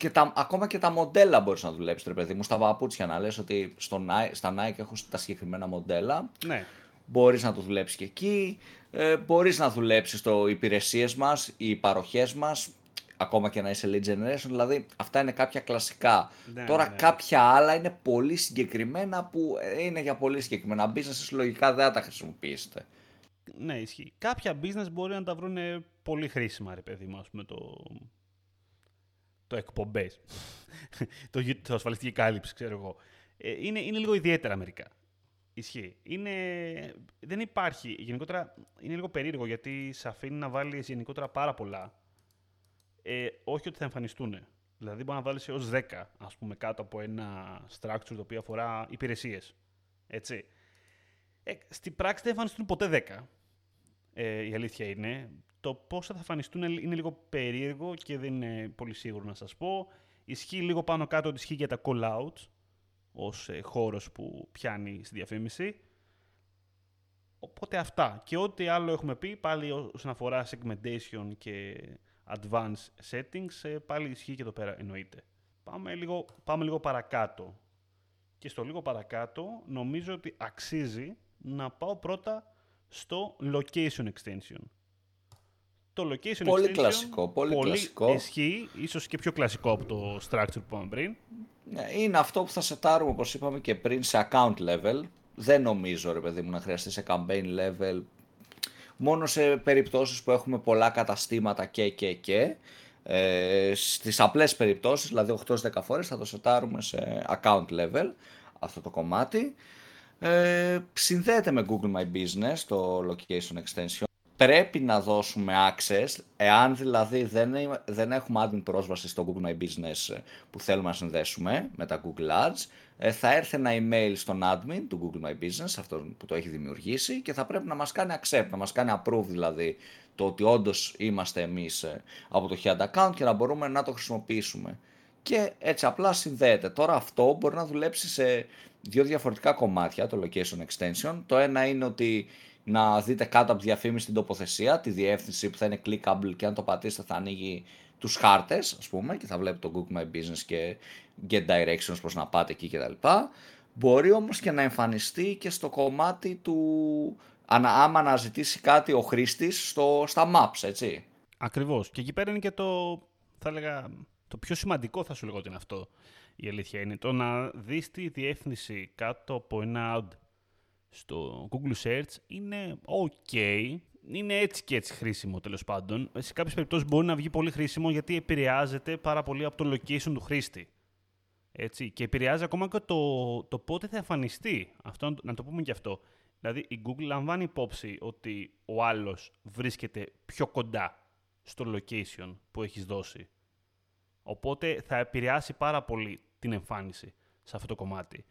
Speaker 1: και τα, ακόμα και τα μοντέλα μπορείς να δουλέψεις, ρε παιδί μου, στα παπούτσια να λες ότι στο, στα Nike έχουν τα συγκεκριμένα μοντέλα.
Speaker 2: Ναι.
Speaker 1: Μπορείς να το δουλέψεις και εκεί. Ε, μπορείς να δουλέψεις το υπηρεσίες μας, οι παροχές μας. ακόμα και να είσαι lead generation, δηλαδή αυτά είναι κάποια κλασικά.
Speaker 2: Ναι,
Speaker 1: Τώρα
Speaker 2: ναι.
Speaker 1: κάποια άλλα είναι πολύ συγκεκριμένα που ε, είναι για πολύ συγκεκριμένα business, λογικά δεν θα τα χρησιμοποιήσετε.
Speaker 2: Ναι, ισχύει. Κάποια business μπορεί να τα βρουν πολύ χρήσιμα, ρε παιδί μου, ας πούμε, το, το εκπομπές, (laughs) το, γιου- το ασφαλιστική κάλυψη, ξέρω εγώ. Ε, είναι, είναι λίγο ιδιαίτερα μερικά. Ισχύει. Είναι, δεν υπάρχει, γενικότερα είναι λίγο περίεργο γιατί σε αφήνει να βάλεις γενικότερα πάρα πολλά. Ε, όχι ότι θα εμφανιστούν. Δηλαδή μπορεί να βάλεις έως 10, ας πούμε, κάτω από ένα structure το οποίο αφορά υπηρεσίες. Έτσι. Ε, στην πράξη δεν εμφανιστούν ποτέ 10. Ε, η αλήθεια είναι. Το πώς θα εμφανιστούν είναι λίγο περίεργο και δεν είναι πολύ σίγουρο να σας πω. Ισχύει λίγο πάνω κάτω ότι ισχύει για τα call-outs ως ε, χώρος που πιάνει στη διαφήμιση. Οπότε αυτά. Και ό,τι άλλο έχουμε πει, πάλι όσον αφορά segmentation και advanced settings, ε, πάλι ισχύει και εδώ πέρα εννοείται. Πάμε λίγο, πάμε λίγο παρακάτω. Και στο λίγο παρακάτω νομίζω ότι αξίζει να πάω πρώτα στο location extension. Το location
Speaker 1: Πολύ
Speaker 2: extension
Speaker 1: κλασικό, πολύ κλασικό.
Speaker 2: ισχύει, ίσως και πιο κλασικό από το structure που είπαμε πριν.
Speaker 1: Ναι, είναι αυτό που θα σετάρουμε όπως είπαμε και πριν σε account level. Δεν νομίζω ρε παιδί μου να χρειαστεί σε campaign level. Μόνο σε περιπτώσεις που έχουμε πολλά καταστήματα και και και. Ε, στις απλές περιπτώσεις, δηλαδή 8-10 φορές θα το σετάρουμε σε account level αυτό το κομμάτι. Ε, συνδέεται με Google My Business το location extension. Πρέπει να δώσουμε access, εάν δηλαδή δεν, ε- δεν έχουμε admin πρόσβαση στο Google My Business ε, που θέλουμε να συνδέσουμε με τα Google Ads, ε, θα έρθει ένα email στον admin του Google My Business, αυτόν που το έχει δημιουργήσει, και θα πρέπει να μας κάνει accept, να μας κάνει approve δηλαδή το ότι όντως είμαστε εμείς ε, από το head account και να μπορούμε να το χρησιμοποιήσουμε. Και έτσι απλά συνδέεται. Τώρα αυτό μπορεί να δουλέψει σε δύο διαφορετικά κομμάτια, το location extension. Το ένα είναι ότι να δείτε κάτω από τη διαφήμιση την τοποθεσία, τη διεύθυνση που θα είναι clickable και αν το πατήσετε θα ανοίγει τους χάρτες, ας πούμε, και θα βλέπει το Google My Business και get directions προς να πάτε εκεί κτλ. Μπορεί όμως και να εμφανιστεί και στο κομμάτι του ανα- άμα αναζητήσει κάτι ο χρήστης στο, στα maps, έτσι.
Speaker 2: Ακριβώς. Και εκεί πέρα είναι και το, θα έλεγα, το πιο σημαντικό θα σου λέγω ότι είναι αυτό. Η αλήθεια είναι το να δεις τη διεύθυνση κάτω από ένα ad στο Google Search είναι ok. Είναι έτσι και έτσι χρήσιμο τέλος πάντων. Σε κάποιες περιπτώσεις μπορεί να βγει πολύ χρήσιμο γιατί επηρεάζεται πάρα πολύ από το location του χρήστη. Έτσι, και επηρεάζει ακόμα και το, το πότε θα εμφανιστεί. Αυτό, να το πούμε και αυτό. Δηλαδή η Google λαμβάνει υπόψη ότι ο άλλος βρίσκεται πιο κοντά στο location που έχεις δώσει. Οπότε θα επηρεάσει πάρα πολύ την εμφάνιση σε αυτό το κομμάτι.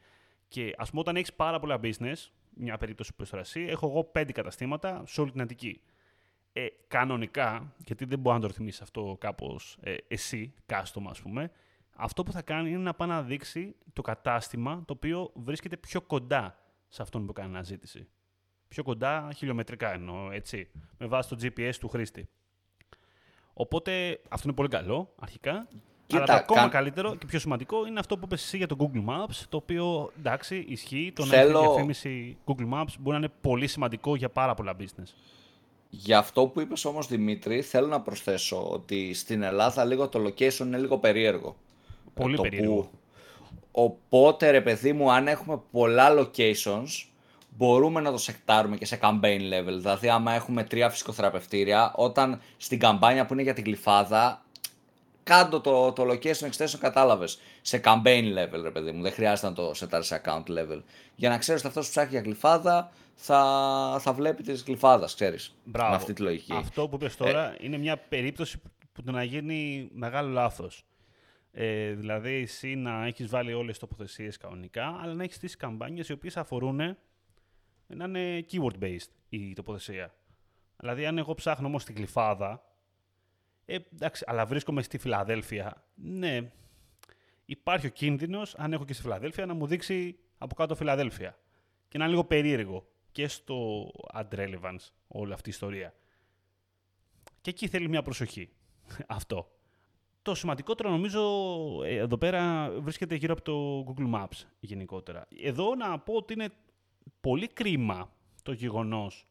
Speaker 2: Και ας πούμε όταν έχεις πάρα πολλά business, μια περίπτωση που είσαι εσύ, έχω εγώ πέντε καταστήματα σε όλη την Αττική. Ε, κανονικά, γιατί δεν μπορεί να το ρυθμίσει αυτό κάπως ε, εσύ, custom ας πούμε, αυτό που θα κάνει είναι να πάει να δείξει το κατάστημα το οποίο βρίσκεται πιο κοντά σε αυτόν που κάνει αναζήτηση. Πιο κοντά χιλιομετρικά εννοώ, έτσι, με βάση το GPS του χρήστη. Οπότε αυτό είναι πολύ καλό αρχικά.
Speaker 1: Κοίτα,
Speaker 2: αλλά το ακόμα
Speaker 1: κα-
Speaker 2: καλύτερο και πιο σημαντικό είναι αυτό που είπες εσύ για το Google Maps, το οποίο εντάξει ισχύει, το να
Speaker 1: Θέλω-
Speaker 2: έχει διαφήμιση Google Maps μπορεί να είναι πολύ σημαντικό για πάρα πολλά business.
Speaker 1: Για αυτό που είπες όμως Δημήτρη, θέλω να προσθέσω ότι στην Ελλάδα λίγο το location είναι λίγο περίεργο.
Speaker 2: Πολύ
Speaker 1: Ε, το
Speaker 2: περίεργο.
Speaker 1: που- Οπότε ρε παιδί μου, αν έχουμε πολλά locations, μπορούμε να το σεκτάρουμε και σε campaign level. Δηλαδή, άμα έχουμε τρία φυσικοθεραπευτήρια, όταν στην καμπάνια που είναι για την κλειφάδα, κάντο το, το location extension, κατάλαβες, σε campaign level, ρε παιδί μου. Δεν χρειάζεται να το σετάρεις σε account level. Για να ξέρεις ότι αυτός που ψάχνει για κλειφάδα, θα, θα βλέπει τις κλειφάδας, ξέρεις.
Speaker 2: Μπράβο.
Speaker 1: Με αυτή τη λογική.
Speaker 2: Αυτό που είπες τώρα είναι μια περίπτωση που- που το να γίνει μεγάλο λάθος. Ε, δηλαδή, εσύ να έχεις βάλει όλες τις τοποθεσίες κανονικά, αλλά να έχεις στήσει καμπάνιες οι οποίες αφορούν να είναι keyword-based η τοποθεσία. Δηλαδή, αν εγώ ψάχνω όμως την κλειφάδα, ε, εντάξει, αλλά βρίσκομαι στη Φιλαδέλφια, ναι, υπάρχει ο κίνδυνος, αν έχω και στη Φιλαδέλφια, να μου δείξει από κάτω Φιλαδέλφια. Και να είναι λίγο περίεργο και στο ad relevance όλη αυτή η ιστορία. Και εκεί θέλει μια προσοχή. (laughs) Αυτό. Το σημαντικότερο νομίζω ε, εδώ πέρα βρίσκεται γύρω από το Google Maps γενικότερα. Εδώ να πω ότι είναι πολύ κρίμα το γεγονός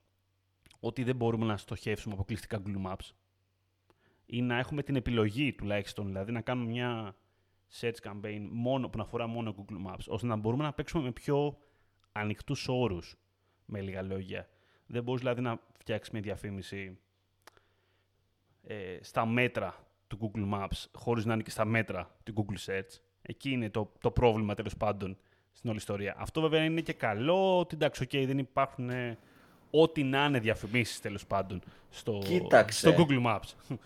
Speaker 2: ότι δεν μπορούμε να στοχεύσουμε αποκλειστικά Google Maps. Ή να έχουμε την επιλογή τουλάχιστον, δηλαδή να κάνουμε μια search campaign μόνο, που να αφορά μόνο Google Maps, ώστε να μπορούμε να παίξουμε με πιο ανοιχτούς όρους, με λίγα λόγια. Δεν μπορείς δηλαδή να φτιάξεις μια διαφήμιση ε, στα μέτρα του Google Maps, χωρίς να είναι και στα μέτρα του Google Search. Εκεί είναι το, το πρόβλημα τέλος πάντων στην όλη ιστορία. Αυτό βέβαια είναι και καλό, ότι εντάξει, okay, δεν υπάρχουν ε, ό,τι να είναι διαφημίσεις τέλος πάντων στο, στο Google Maps.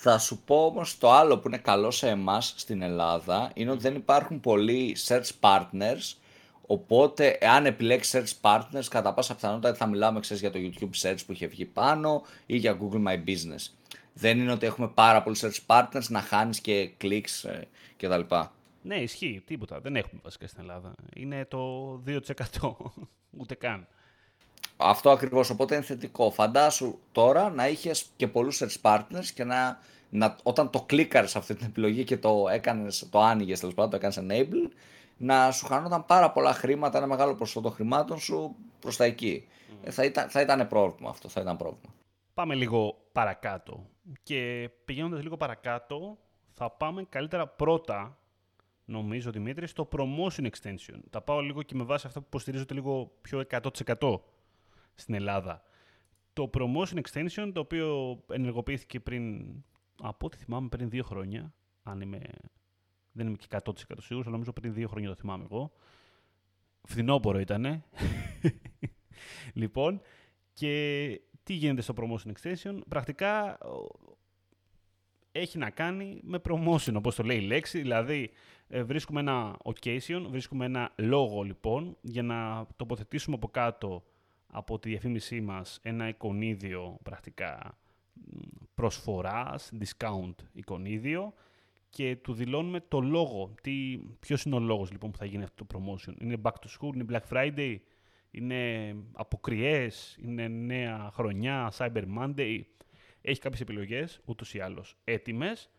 Speaker 1: Θα σου πω όμως το άλλο που είναι καλό σε εμάς στην Ελλάδα είναι ότι δεν υπάρχουν πολλοί search partners. Οπότε, εάν επιλέξεις search partners, κατά πάσα πιθανότητα θα μιλάμε ξέρεις, για το YouTube search που είχε βγει πάνω ή για Google My Business. Δεν είναι ότι έχουμε πάρα πολλούς search partners να χάνεις και clicks ε, κτλ.
Speaker 2: Ναι, ισχύει. Τίποτα. Δεν έχουμε βασικά στην Ελλάδα. Είναι το 2%. Ούτε καν.
Speaker 1: Αυτό ακριβώς. Οπότε είναι θετικό. Φαντάσου τώρα να είχες και πολλούς search partners και να, να, όταν το κλίκαρες αυτή την επιλογή και το έκανες, το άνοιγες τέλος πάντων, το έκανες enable, να σου χάνονταν πάρα πολλά χρήματα, ένα μεγάλο ποσοστό των χρημάτων σου προς τα εκεί. Ε, θα, ήταν, θα ήταν πρόβλημα αυτό. Θα ήταν πρόβλημα.
Speaker 2: Πάμε λίγο παρακάτω. Και πηγαίνοντας λίγο παρακάτω, θα πάμε καλύτερα πρώτα νομίζω, Δημήτρη, στο promotion extension. Τα πάω λίγο και με βάση αυτό που υποστηρίζονται λίγο πιο 100% στην Ελλάδα. Το promotion extension, το οποίο ενεργοποιήθηκε πριν, από ό,τι θυμάμαι, πριν δύο χρόνια, αν είμαι, δεν είμαι και 100% σίγουρος, αλλά νομίζω πριν δύο χρόνια το θυμάμαι εγώ. Φθινόπορο ήτανε. (laughs) λοιπόν, και τι γίνεται στο promotion extension; Πρακτικά έχει να κάνει με promotion, όπως το λέει η λέξη, δηλαδή ε, βρίσκουμε ένα occasion, βρίσκουμε ένα λόγο λοιπόν για να τοποθετήσουμε από κάτω από τη διαφήμισή μας ένα εικονίδιο πρακτικά προσφοράς, discount εικονίδιο και του δηλώνουμε το λόγο. Τι, ποιος είναι ο λόγος λοιπόν που θα γίνει αυτό το promotion; Είναι back to school, είναι Black Friday, είναι αποκριές, είναι νέα χρονιά, Cyber Monday. Έχει κάποιες επιλογές, ούτως ή άλλως έτοιμες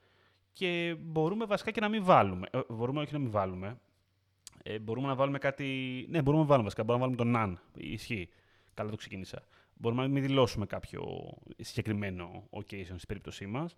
Speaker 2: και μπορούμε βασικά και να μην βάλουμε. Ε, μπορούμε όχι να μην βάλουμε. Ε, μπορούμε να βάλουμε κάτι. Ναι, μπορούμε να βάλουμε βασικά. Μπορούμε να βάλουμε τον none. Ισχύει. Καλά το ξεκίνησα. Μπορούμε να μην δηλώσουμε κάποιο συγκεκριμένο occasion στην περίπτωσή μας.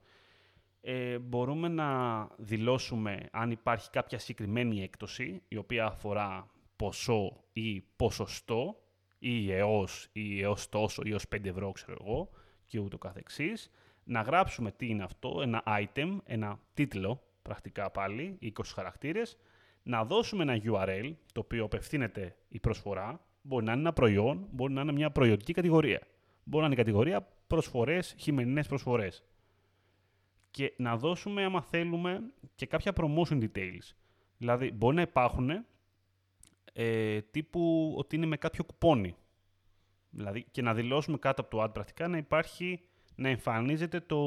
Speaker 2: Ε, μπορούμε να δηλώσουμε αν υπάρχει κάποια συγκεκριμένη έκπτωση η οποία αφορά ποσό ή ποσοστό ή έως ή έως τόσο ή έως 5 ευρώ ξέρω εγώ και ούτω καθεξής να γράψουμε τι είναι αυτό, ένα item, ένα τίτλο, πρακτικά πάλι, 20 χαρακτήρες, να δώσουμε ένα URL, το οποίο απευθύνεται η προσφορά, μπορεί να είναι ένα προϊόν, μπορεί να είναι μια προϊόντική κατηγορία. Μπορεί να είναι η κατηγορία προσφορές, χειμερινές προσφορές. Και να δώσουμε, άμα θέλουμε, και κάποια promotion details. Δηλαδή, μπορεί να υπάρχουν ε, τύπου ότι είναι με κάποιο κουπόνι. Δηλαδή, και να δηλώσουμε κάτω από το ad πρακτικά να υπάρχει να εμφανίζεται το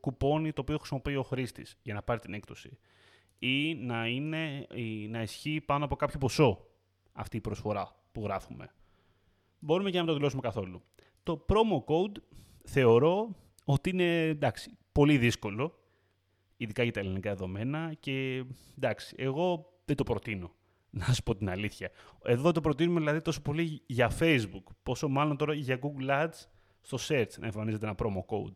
Speaker 2: κουπόνι το οποίο χρησιμοποιεί ο χρήστης για να πάρει την έκπτωση. Ή να, είναι, ή να ισχύει πάνω από κάποιο ποσό αυτή η προσφορά που γράφουμε. Μπορούμε και να μην το δηλώσουμε καθόλου. Το promo code θεωρώ ότι είναι εντάξει, πολύ δύσκολο, ειδικά για τα ελληνικά δεδομένα και εντάξει, εγώ δεν το προτείνω, να σου πω την αλήθεια. Εδώ το προτείνουμε δηλαδή τόσο πολύ για Facebook, πόσο μάλλον τώρα για Google Ads στο search να εμφανίζεται ένα promo code.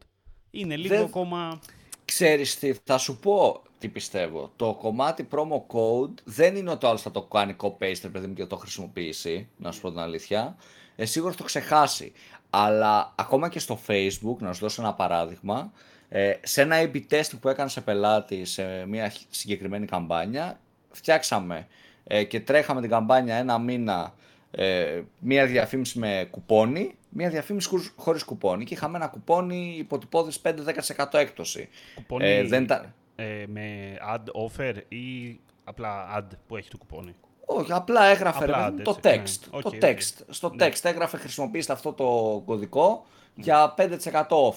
Speaker 2: Είναι λίγο Δεν... ακόμα...
Speaker 1: Ξέρεις τι, θα σου πω τι πιστεύω. Το κομμάτι promo code δεν είναι ότι ο άλλος θα το κάνει copy-paste παιδί μου και το χρησιμοποιήσει, να σου πω την αλήθεια. Ε, σίγουρα το ξεχάσει. Αλλά ακόμα και στο facebook, να σου δώσω ένα παράδειγμα, ε, σε ένα A-B test που έκανες σε πελάτη σε μια συγκεκριμένη καμπάνια, φτιάξαμε ε, και τρέχαμε την καμπάνια ένα μήνα ε, μία διαφήμιση με κουπόνι, μία διαφήμιση χωρίς κουπόνι και είχαμε ένα κουπόνι υποτυπώδης 5-10% έκπτωση.
Speaker 2: Κουπόνι ε, δεν τα... ε, με ad offer ή απλά ad που έχει το κουπόνι;
Speaker 1: Όχι, απλά έγραφε απλά ρε, το text. Ναι. το text. Στο ναι. text έγραφε χρησιμοποιήστε αυτό το κωδικό για 5% off.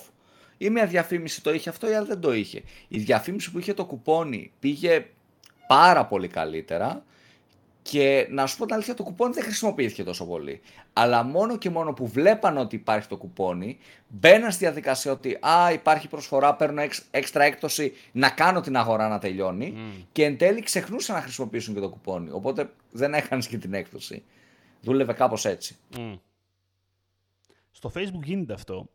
Speaker 1: Ή μια διαφήμιση το είχε αυτό ή άλλη δεν το είχε. Η διαφήμιση που είχε το κουπόνι πήγε πάρα πολύ καλύτερα και να σου πω την αλήθεια, το κουπόνι δεν χρησιμοποιήθηκε τόσο πολύ. Αλλά μόνο και μόνο που βλέπαν ότι υπάρχει το κουπόνι, μπαίναν στη διαδικασία ότι Α, υπάρχει προσφορά, παίρνω έξτρα έκπτωση να κάνω την αγορά να τελειώνει. Και εν τέλει ξεχνούσαν να χρησιμοποιήσουν και το κουπόνι. Οπότε δεν έκανε και την έκπτωση. Δούλευε κάπως έτσι.
Speaker 2: Στο Facebook γίνεται αυτό.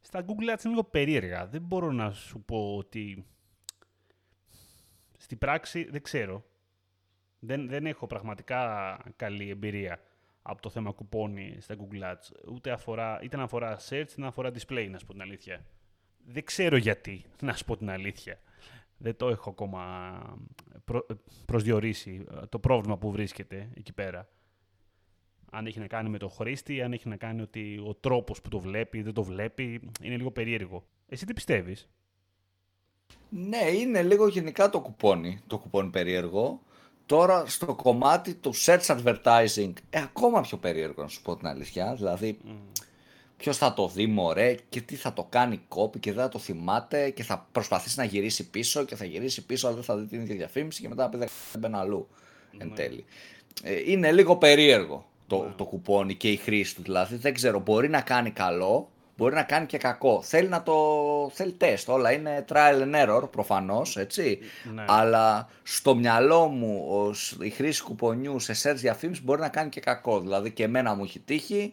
Speaker 2: Στα Google Ads είναι λίγο περίεργα. Δεν μπορώ να σου πω ότι... Στην πράξη δεν ξέρω. Δεν, δεν έχω πραγματικά καλή εμπειρία από το θέμα κουπόνι στα Google Ads. Ούτε αφορά, είτε να αφορά search, είτε να αφορά display, να σου πω την αλήθεια. Δεν ξέρω γιατί, να σου πω την αλήθεια. Δεν το έχω ακόμα προ, προσδιορίσει το πρόβλημα που βρίσκεται εκεί πέρα. Αν έχει να κάνει με το χρήστη, αν έχει να κάνει ότι ο τρόπος που το βλέπει, δεν το βλέπει, είναι λίγο περίεργο. Εσύ τι πιστεύεις;
Speaker 1: Ναι, είναι λίγο γενικά το κουπόνι, το κουπόνι περίεργο. Τώρα στο κομμάτι του search advertising, ε, ακόμα πιο περίεργο να σου πω την αλήθεια. Δηλαδή, mm. ποιος θα το δει, μωρέ, και τι θα το κάνει copy και δεν θα το θυμάται και θα προσπαθήσει να γυρίσει πίσω και θα γυρίσει πίσω, αλλά δεν θα δει την ίδια διαφήμιση και μετά θα πει δεν αλλού. Εν τέλει. Ε, είναι λίγο περίεργο το, ναι. το κουπόνι και η χρήση του. Δηλαδή, δεν ξέρω, μπορεί να κάνει καλό, μπορεί να κάνει και κακό. Θέλει να το. θέλει τεστ. Όλα είναι trial and error προφανώς, έτσι. Ναι. Αλλά στο μυαλό μου ως, η χρήση κουπονιού σε search διαφήμιση μπορεί να κάνει και κακό. Δηλαδή και εμένα μου έχει τύχει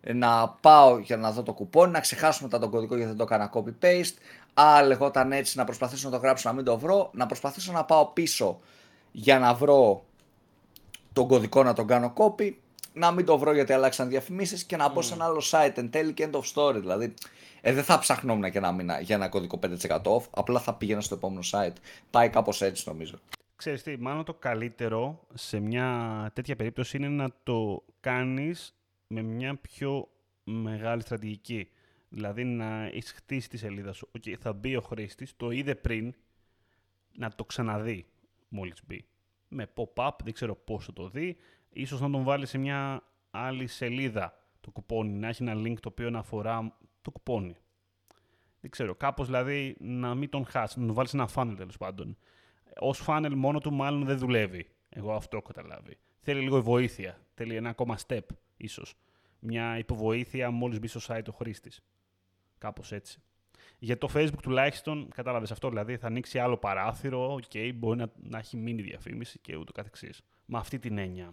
Speaker 1: να πάω για να δω το κουπόνι, να ξεχάσω μετά τον κωδικό γιατί δεν το έκανα copy-paste. Α, λεγόταν έτσι να προσπαθήσω να το γράψω να μην το βρω. Να προσπαθήσω να πάω πίσω για να βρω τον κωδικό να τον κάνω copy να μην το βρω γιατί αλλάξαν διαφημίσεις και να μπω σε ένα άλλο site εν τέλει και end of story. Δηλαδή, ε, δεν θα ψαχνόμουν και ένα μήνα για ένα κωδικό 5% off, απλά θα πήγαινα στο επόμενο site. Πάει κάπως έτσι νομίζω.
Speaker 2: Ξέρεις τι, μάλλον το καλύτερο σε μια τέτοια περίπτωση είναι να το κάνεις με μια πιο μεγάλη στρατηγική. Δηλαδή να έχεις χτίσει τη σελίδα σου. Okay, θα μπει ο χρήστης, το είδε πριν, να το ξαναδεί μόλις μπει. Με pop-up, δεν ξέρω πώ θα το δει, ίσως να τον βάλει σε μια άλλη σελίδα το κουπόνι, να έχει ένα link το οποίο να αφορά το κουπόνι. Δεν ξέρω, κάπως δηλαδή να μην τον χάσει, να τον βάλεις ένα funnel τέλος πάντων. Ως funnel μόνο του μάλλον δεν δουλεύει. Εγώ αυτό έχω καταλάβει. Θέλει λίγο βοήθεια, θέλει ένα ακόμα step ίσως. Μια υποβοήθεια μόλις μπει στο site ο χρήστης. Κάπως έτσι. Για το Facebook τουλάχιστον, κατάλαβες αυτό, δηλαδή θα ανοίξει άλλο παράθυρο, okay, μπορεί να, να έχει μείνει διαφήμιση και ούτω καθεξής. Με αυτή την έννοια.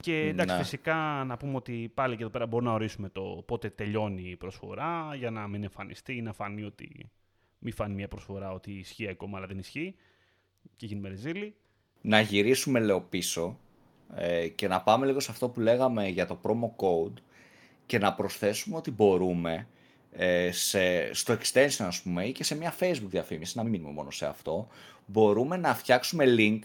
Speaker 2: Και εντάξει, ναι. φυσικά να πούμε ότι πάλι και εδώ πέρα μπορούμε να ορίσουμε το πότε τελειώνει η προσφορά για να μην εμφανιστεί ή να φανεί ότι. Μην φανεί μια προσφορά ότι ισχύει ακόμα αλλά δεν ισχύει και γίνει μεριζίλη.
Speaker 1: Να γυρίσουμε λέω πίσω ε, και να πάμε λίγο σε αυτό που λέγαμε για το promo code και να προσθέσουμε ότι μπορούμε ε, σε, στο extension ας πούμε ή και σε μια facebook διαφήμιση, να μην μείνουμε μόνο σε αυτό, μπορούμε να φτιάξουμε link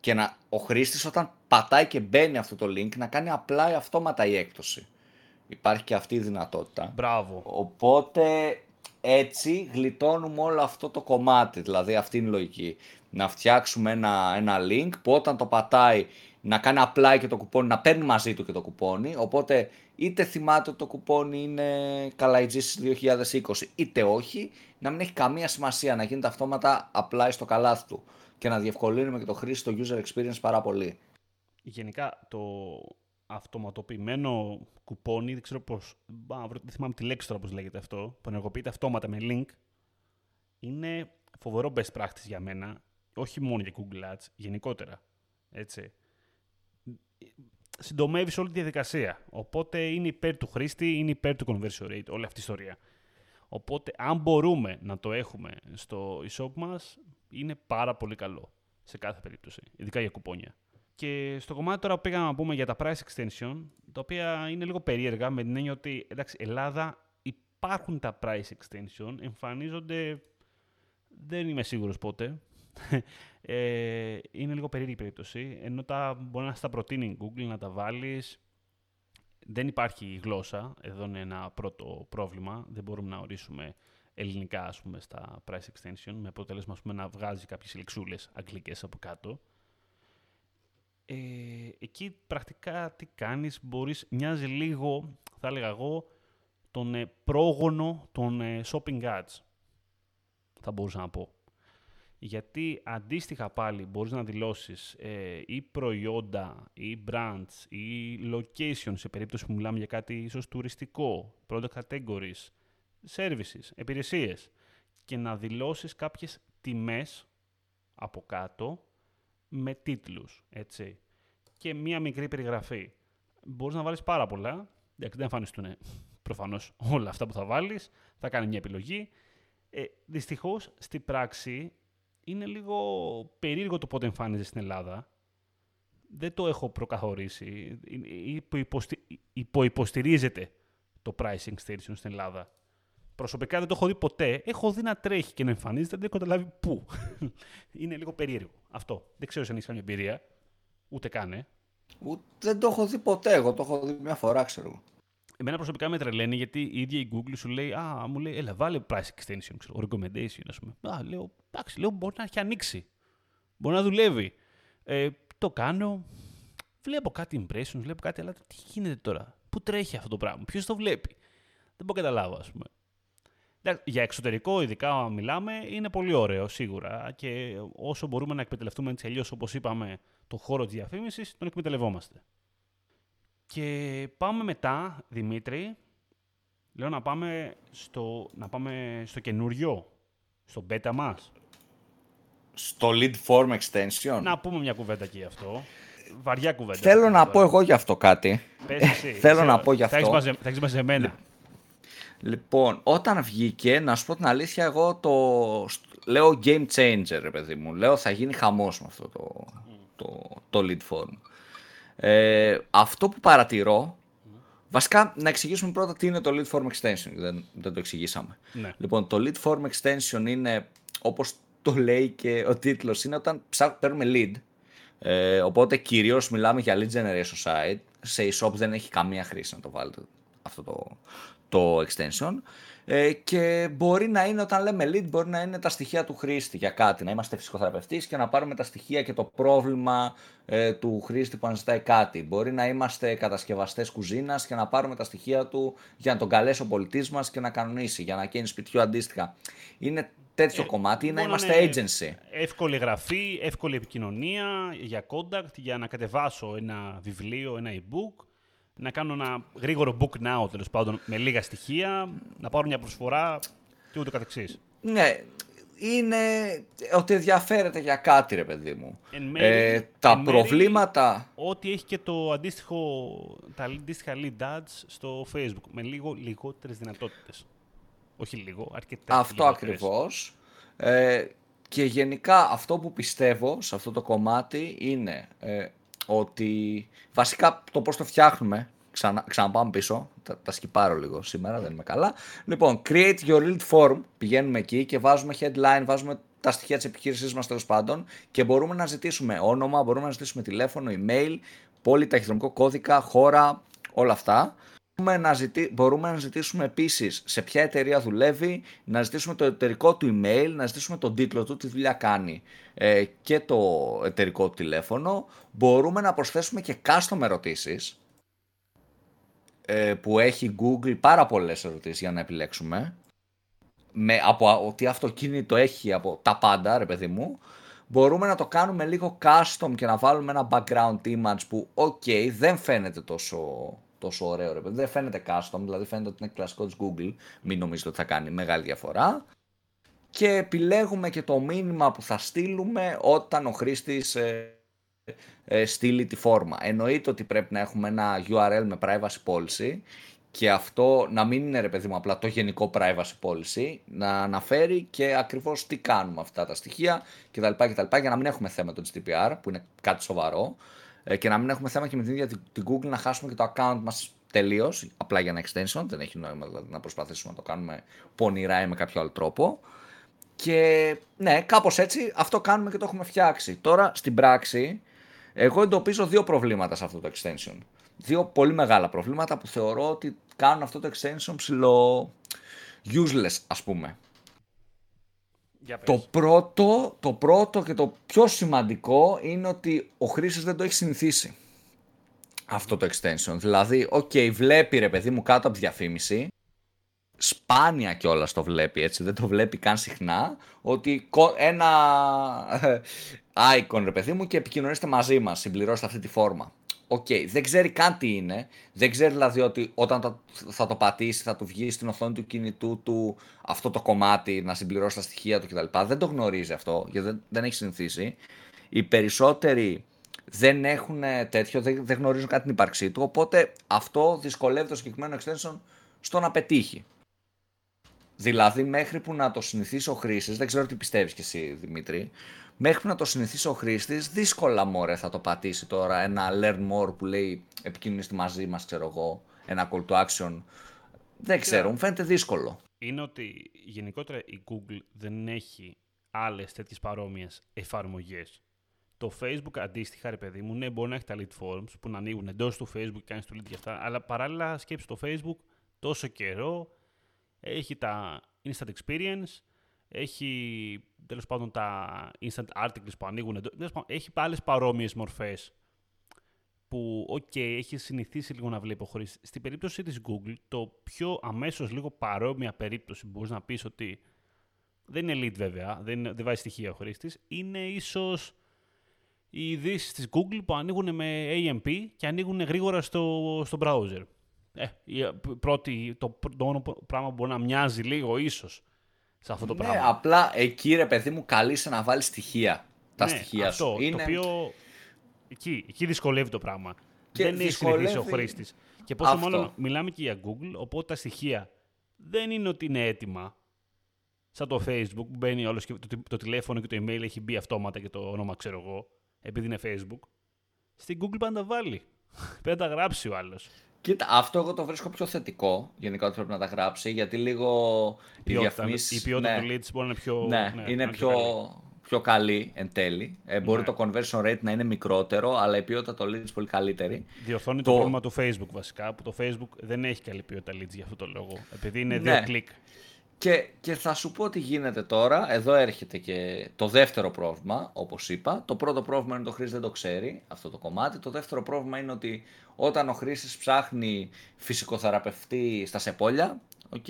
Speaker 1: και να, ο χρήστης όταν πατάει και μπαίνει αυτό το link να κάνει απλά αυτόματα η έκπτωση. Υπάρχει και αυτή η δυνατότητα.
Speaker 2: Μπράβο.
Speaker 1: Οπότε έτσι γλιτώνουμε όλο αυτό το κομμάτι, δηλαδή αυτή είναι η λογική. Να φτιάξουμε ένα, ένα link που όταν το πατάει να κάνει απλά και το κουπόνι, να παίρνει μαζί του και το κουπόνι. Οπότε είτε θυμάται ότι το κουπόνι είναι καλαϊτζής 2020 είτε όχι, να μην έχει καμία σημασία να γίνεται αυτόματα απλά στο καλάθι του και να διευκολύνουμε και το χρήση το user experience πάρα πολύ.
Speaker 2: Γενικά το αυτοματοποιημένο κουπόνι, δεν ξέρω πώς, δεν θυμάμαι τη λέξη τώρα πώς λέγεται αυτό, που ενεργοποιείται αυτόματα με link, είναι φοβερό best practice για μένα, όχι μόνο για Google Ads, γενικότερα. Έτσι. Συντομεύεις όλη τη διαδικασία. Οπότε είναι υπέρ του χρήστη, είναι υπέρ του conversion rate, όλη αυτή η ιστορία. Οπότε, αν μπορούμε να το έχουμε στο e-shop μας, είναι πάρα πολύ καλό σε κάθε περίπτωση, ειδικά για κουπόνια. Και στο κομμάτι τώρα που πήγαμε να πούμε για τα price extension, τα οποία είναι λίγο περίεργα με την έννοια ότι εντάξει, Ελλάδα υπάρχουν τα price extension, εμφανίζονται, δεν είμαι σίγουρος πότε, (laughs) ε, είναι λίγο περίεργη περίπτωση, ενώ τα μπορεί να στα προτείνει η Google να τα βάλεις, δεν υπάρχει γλώσσα, εδώ είναι ένα πρώτο πρόβλημα, δεν μπορούμε να ορίσουμε ελληνικά ας πούμε, στα price extension, με αποτέλεσμα ας πούμε, να βγάζει κάποιες λεξούλες αγγλικές από κάτω. Ε, εκεί πρακτικά τι κάνεις, μπορείς, μοιάζει λίγο, θα έλεγα εγώ, τον ε, πρόγονο των ε, shopping ads, θα μπορούσα να πω. Γιατί αντίστοιχα πάλι μπορείς να δηλώσεις ε, ή προϊόντα, ή brands, ή location σε περίπτωση που μιλάμε για κάτι ίσως τουριστικό, product categories, services, υπηρεσίες και να δηλώσεις κάποιες τιμές από κάτω με τίτλους, έτσι. Και μία μικρή περιγραφή. Μπορείς να βάλεις πάρα πολλά, δεν εμφανιστούν προφανώς όλα αυτά που θα βάλεις, θα κάνει μια επιλογή. Ε, δυστυχώς, στην πράξη, είναι λίγο περίεργο το πότε εμφάνιζε στην Ελλάδα. Δεν το έχω προκαθορίσει. Υποϋποστη... Υποϋποστηρίζεται το pricing station στην Ελλάδα. Προσωπικά δεν το έχω δει ποτέ. Έχω δει να τρέχει και να εμφανίζεται, δεν έχω καταλάβει πού. (laughs) είναι λίγο περίεργο. Αυτό. Δεν ξέρω αν έχεις καμία εμπειρία. Ούτε καν, ε.
Speaker 1: Ούτε, δεν το έχω δει ποτέ. Εγώ το έχω δει μια φορά, ξέρω.
Speaker 2: Εμένα προσωπικά με τρελαίνει γιατί η ίδια η Google σου λέει, Α, μου λέει, έλα, βάλε price extension, ξέρω, recommendation, ας πούμε. Α, λέω, εντάξει, λέω, μπορεί να έχει ανοίξει. Μπορεί να δουλεύει. Ε, το κάνω. Βλέπω κάτι impressions, βλέπω κάτι, αλλά τι γίνεται τώρα. Πού τρέχει αυτό το πράγμα, ποιος το βλέπει. Δεν μπορώ να καταλάβω, ας πούμε. Για εξωτερικό, ειδικά μιλάμε, είναι πολύ ωραίο σίγουρα και όσο μπορούμε να εκμεταλλευτούμε έτσι αλλιώς, όπως είπαμε, το χώρο της διαφήμισης, τον εκμεταλλευόμαστε. Και πάμε μετά, Δημήτρη, λέω να πάμε στο, να πάμε στο καινούριο, στο beta μας.
Speaker 1: Στο lead form extension.
Speaker 2: Να πούμε μια κουβέντα εκεί αυτό. Βαριά κουβέντα.
Speaker 1: Θέλω να πω εγώ γι' αυτό κάτι.
Speaker 2: Πες εσύ. (laughs)
Speaker 1: Θέλω να πω γι' αυτό.
Speaker 2: Θα έχεις μαζί εμένα.
Speaker 1: Λοιπόν, όταν βγήκε, να σου πω την αλήθεια, εγώ το λέω game changer, παιδί μου. Λέω θα γίνει χαμός με αυτό το, το, το lead form. Ε, αυτό που παρατηρώ, βασικά να εξηγήσουμε πρώτα τι είναι το lead form extension, δεν, δεν το εξηγήσαμε.
Speaker 2: Ναι.
Speaker 1: Λοιπόν, το lead form extension είναι, όπως το λέει και ο τίτλος, είναι όταν παίρνουμε lead, ε, οπότε κυρίως μιλάμε για lead generation site, σε e-shop δεν έχει καμία χρήση να το βάλετε αυτό το, το extension. Ε, και μπορεί να είναι, όταν λέμε lead, μπορεί να είναι τα στοιχεία του χρήστη για κάτι. Να είμαστε φυσικοθεραπευτής και να πάρουμε τα στοιχεία και το πρόβλημα ε, του χρήστη που αναζητάει κάτι. Μπορεί να είμαστε κατασκευαστές κουζίνας και να πάρουμε τα στοιχεία του για να τον καλέσει ο πολιτής μας και να κανονίσει, για να καίνει σπιτιού αντίστοιχα. Είναι τέτοιο ε, κομμάτι ή να είμαστε agency.
Speaker 2: Εύκολη γραφή, εύκολη επικοινωνία για contact, για να κατεβάσω ένα βιβλίο, ένα e-book να κάνω ένα γρήγορο book now, τέλος πάντων, με λίγα στοιχεία, να πάρω μια προσφορά και ούτω καθεξής.
Speaker 1: Ναι, είναι ότι ενδιαφέρεται για κάτι, ρε παιδί μου. ε, τα προβλήματα...
Speaker 2: Ό,τι έχει και το αντίστοιχο, τα αντίστοιχα lead ads στο facebook, με λίγο λιγότερες δυνατότητες. Όχι λίγο, αρκετά
Speaker 1: Αυτό ακριβώς. Ε, και γενικά αυτό που πιστεύω σε αυτό το κομμάτι είναι ε, ότι βασικά το πώς το φτιάχνουμε, ξανα, ξαναπάμε πίσω, τα, τα σκυπάρω λίγο σήμερα, δεν είμαι καλά. Λοιπόν, create your lead form, πηγαίνουμε εκεί και βάζουμε headline, βάζουμε τα στοιχεία της επιχείρησής μας τέλος πάντων και μπορούμε να ζητήσουμε όνομα, μπορούμε να ζητήσουμε τηλέφωνο, email, πόλη, ταχυδρομικό κώδικα, χώρα, όλα αυτά. Μπορούμε να, ζητή, μπορούμε να ζητήσουμε επίσης σε ποια εταιρεία δουλεύει, να ζητήσουμε το εταιρικό του email, να ζητήσουμε τον τίτλο του, τι δουλειά κάνει ε, και το εταιρικό του τηλέφωνο. Μπορούμε να προσθέσουμε και custom ερωτήσεις ε, που έχει Google πάρα πολλές ερωτήσεις για να επιλέξουμε. Με, από ότι αυτοκίνητο έχει από τα πάντα, ρε παιδί μου. Μπορούμε να το κάνουμε λίγο custom και να βάλουμε ένα background image που, ok, δεν φαίνεται τόσο τόσο ωραίο ρε παιδί. Δεν φαίνεται custom, δηλαδή φαίνεται ότι είναι κλασικό της Google. Μην νομίζετε ότι θα κάνει μεγάλη διαφορά. Και επιλέγουμε και το μήνυμα που θα στείλουμε όταν ο χρήστης ε, ε, στείλει τη φόρμα. Εννοείται ότι πρέπει να έχουμε ένα URL με privacy policy και αυτό να μην είναι ρε παιδί μου απλά το γενικό privacy policy, να αναφέρει και ακριβώς τι κάνουμε αυτά τα στοιχεία κτλ. κτλ για να μην έχουμε θέμα το GDPR που είναι κάτι σοβαρό. Ε, και να μην έχουμε θέμα και με την ίδια την Google να χάσουμε και το account μας τελείως, απλά για ένα extension. Δεν έχει νόημα δηλαδή, να προσπαθήσουμε να το κάνουμε πονηρά ή με κάποιο άλλο τρόπο. Και ναι, κάπως έτσι αυτό κάνουμε και το έχουμε φτιάξει. Τώρα στην πράξη, εγώ εντοπίζω δύο προβλήματα σε αυτό το extension. Δύο πολύ μεγάλα προβλήματα που θεωρώ ότι κάνουν αυτό το extension ψιλο useless, ας πούμε. Το πρώτο, το πρώτο και το πιο σημαντικό είναι ότι ο χρήστης δεν το έχει συνηθίσει. Αυτό το extension. Δηλαδή, OK, okay, βλέπει ρε παιδί μου κάτω από τη διαφήμιση, σπάνια κιόλας το βλέπει έτσι, δεν το βλέπει καν συχνά, ότι ένα icon ρε παιδί μου και επικοινωνήστε μαζί μας, συμπληρώστε αυτή τη φόρμα. OK, okay, δεν ξέρει καν τι είναι. Δεν ξέρει δηλαδή ότι όταν θα το πατήσει θα του βγει στην οθόνη του κινητού του αυτό το κομμάτι να συμπληρώσει τα στοιχεία του κτλ. Δεν το γνωρίζει αυτό γιατί δεν, δεν έχει συνηθίσει. Οι περισσότεροι δεν έχουν τέτοιο, δεν, δεν γνωρίζουν καν την ύπαρξή του. Οπότε αυτό δυσκολεύει το συγκεκριμένο extension στο να πετύχει. Δηλαδή, μέχρι που να το συνηθίσει ο χρήστη, δεν ξέρω τι πιστεύεις κι εσύ Δημήτρη, μέχρι που να το συνηθίσει ο χρήστης, δύσκολα μωρέ θα το πατήσει τώρα ένα learn more που λέει επικοινωνήστε μαζί μας, ξέρω εγώ, ένα call to action. Δεν ξέρω, μου φαίνεται δύσκολο.
Speaker 2: Είναι ότι γενικότερα η Google δεν έχει άλλες τέτοιες παρόμοιες εφαρμογές. Το Facebook αντίστοιχα, ρε παιδί μου, ναι, μπορεί να έχει τα lead forms που να ανοίγουν εντός του Facebook και κάνεις το lead για αυτά, αλλά παράλληλα σκέψει το Facebook τόσο καιρό έχει τα instant experience, έχει τέλος πάντων τα instant articles που ανοίγουν εντό. Έχει άλλες παρόμοιες μορφές που, οκ, έχει συνηθίσει λίγο να βλέπει ο χρήστη. Στην περίπτωση της Google, το πιο αμέσως λίγο παρόμοια περίπτωση που μπορείς να πεις ότι δεν είναι lead βέβαια, δεν, δεν βάζει στοιχεία ο χρήστης, είναι ίσως οι ειδήσεις της Google που ανοίγουν με AMP και ανοίγουν γρήγορα στο, στο browser. Ε, πρώτη, το, το μόνο πράγμα που μπορεί να μοιάζει λίγο ίσως σε αυτό το
Speaker 1: ναι,
Speaker 2: πράγμα.
Speaker 1: απλά εκεί ρε παιδί μου καλείσαι να βάλεις στοιχεία. Τα
Speaker 2: ναι,
Speaker 1: στοιχεία
Speaker 2: αυτό,
Speaker 1: σου. Είναι...
Speaker 2: Το οποίο εκεί, εκεί δυσκολεύει το πράγμα.
Speaker 1: Και
Speaker 2: δεν έχει
Speaker 1: δυσκολεύει-
Speaker 2: συνηθίσει ο χρήστης. Και πόσο
Speaker 1: Αυτό.
Speaker 2: μάλλον μιλάμε και για Google, οπότε τα στοιχεία δεν είναι ότι είναι έτοιμα. Σαν το Facebook που μπαίνει όλος και το, το τηλέφωνο και το email έχει μπει αυτόματα και το όνομα ξέρω εγώ, επειδή είναι Facebook. Στην Google πάντα βάλει. (laughs) Πρέπει να τα γράψει ο άλλος.
Speaker 1: Κοίτα, αυτό εγώ το βρίσκω πιο θετικό. Γενικά ότι πρέπει να τα γράψει, γιατί λίγο οι διαφημίσεις...
Speaker 2: Η ποιότητα
Speaker 1: ναι,
Speaker 2: του leads μπορεί να είναι πιο.
Speaker 1: ναι,
Speaker 2: ναι,
Speaker 1: είναι
Speaker 2: να
Speaker 1: πιο,
Speaker 2: καλή.
Speaker 1: πιο καλή εν τέλει. Ε, μπορεί
Speaker 2: Ναι.
Speaker 1: το conversion rate να είναι μικρότερο, αλλά η ποιότητα των leads πολύ καλύτερη.
Speaker 2: Διορθώνει το...
Speaker 1: το-
Speaker 2: πρόβλημα του Facebook βασικά, που το Facebook δεν έχει καλή ποιότητα leads για αυτό το λόγο. Επειδή είναι δύο
Speaker 1: Ναι.
Speaker 2: κλικ.
Speaker 1: Και, και θα σου πω τι γίνεται τώρα. Εδώ έρχεται και το δεύτερο πρόβλημα, όπως είπα. Το πρώτο πρόβλημα είναι ότι ο χρήστης δεν το ξέρει, αυτό το κομμάτι. Το δεύτερο πρόβλημα είναι ότι όταν ο χρήστης ψάχνει φυσικοθεραπευτή στα σεπόλια, οκ,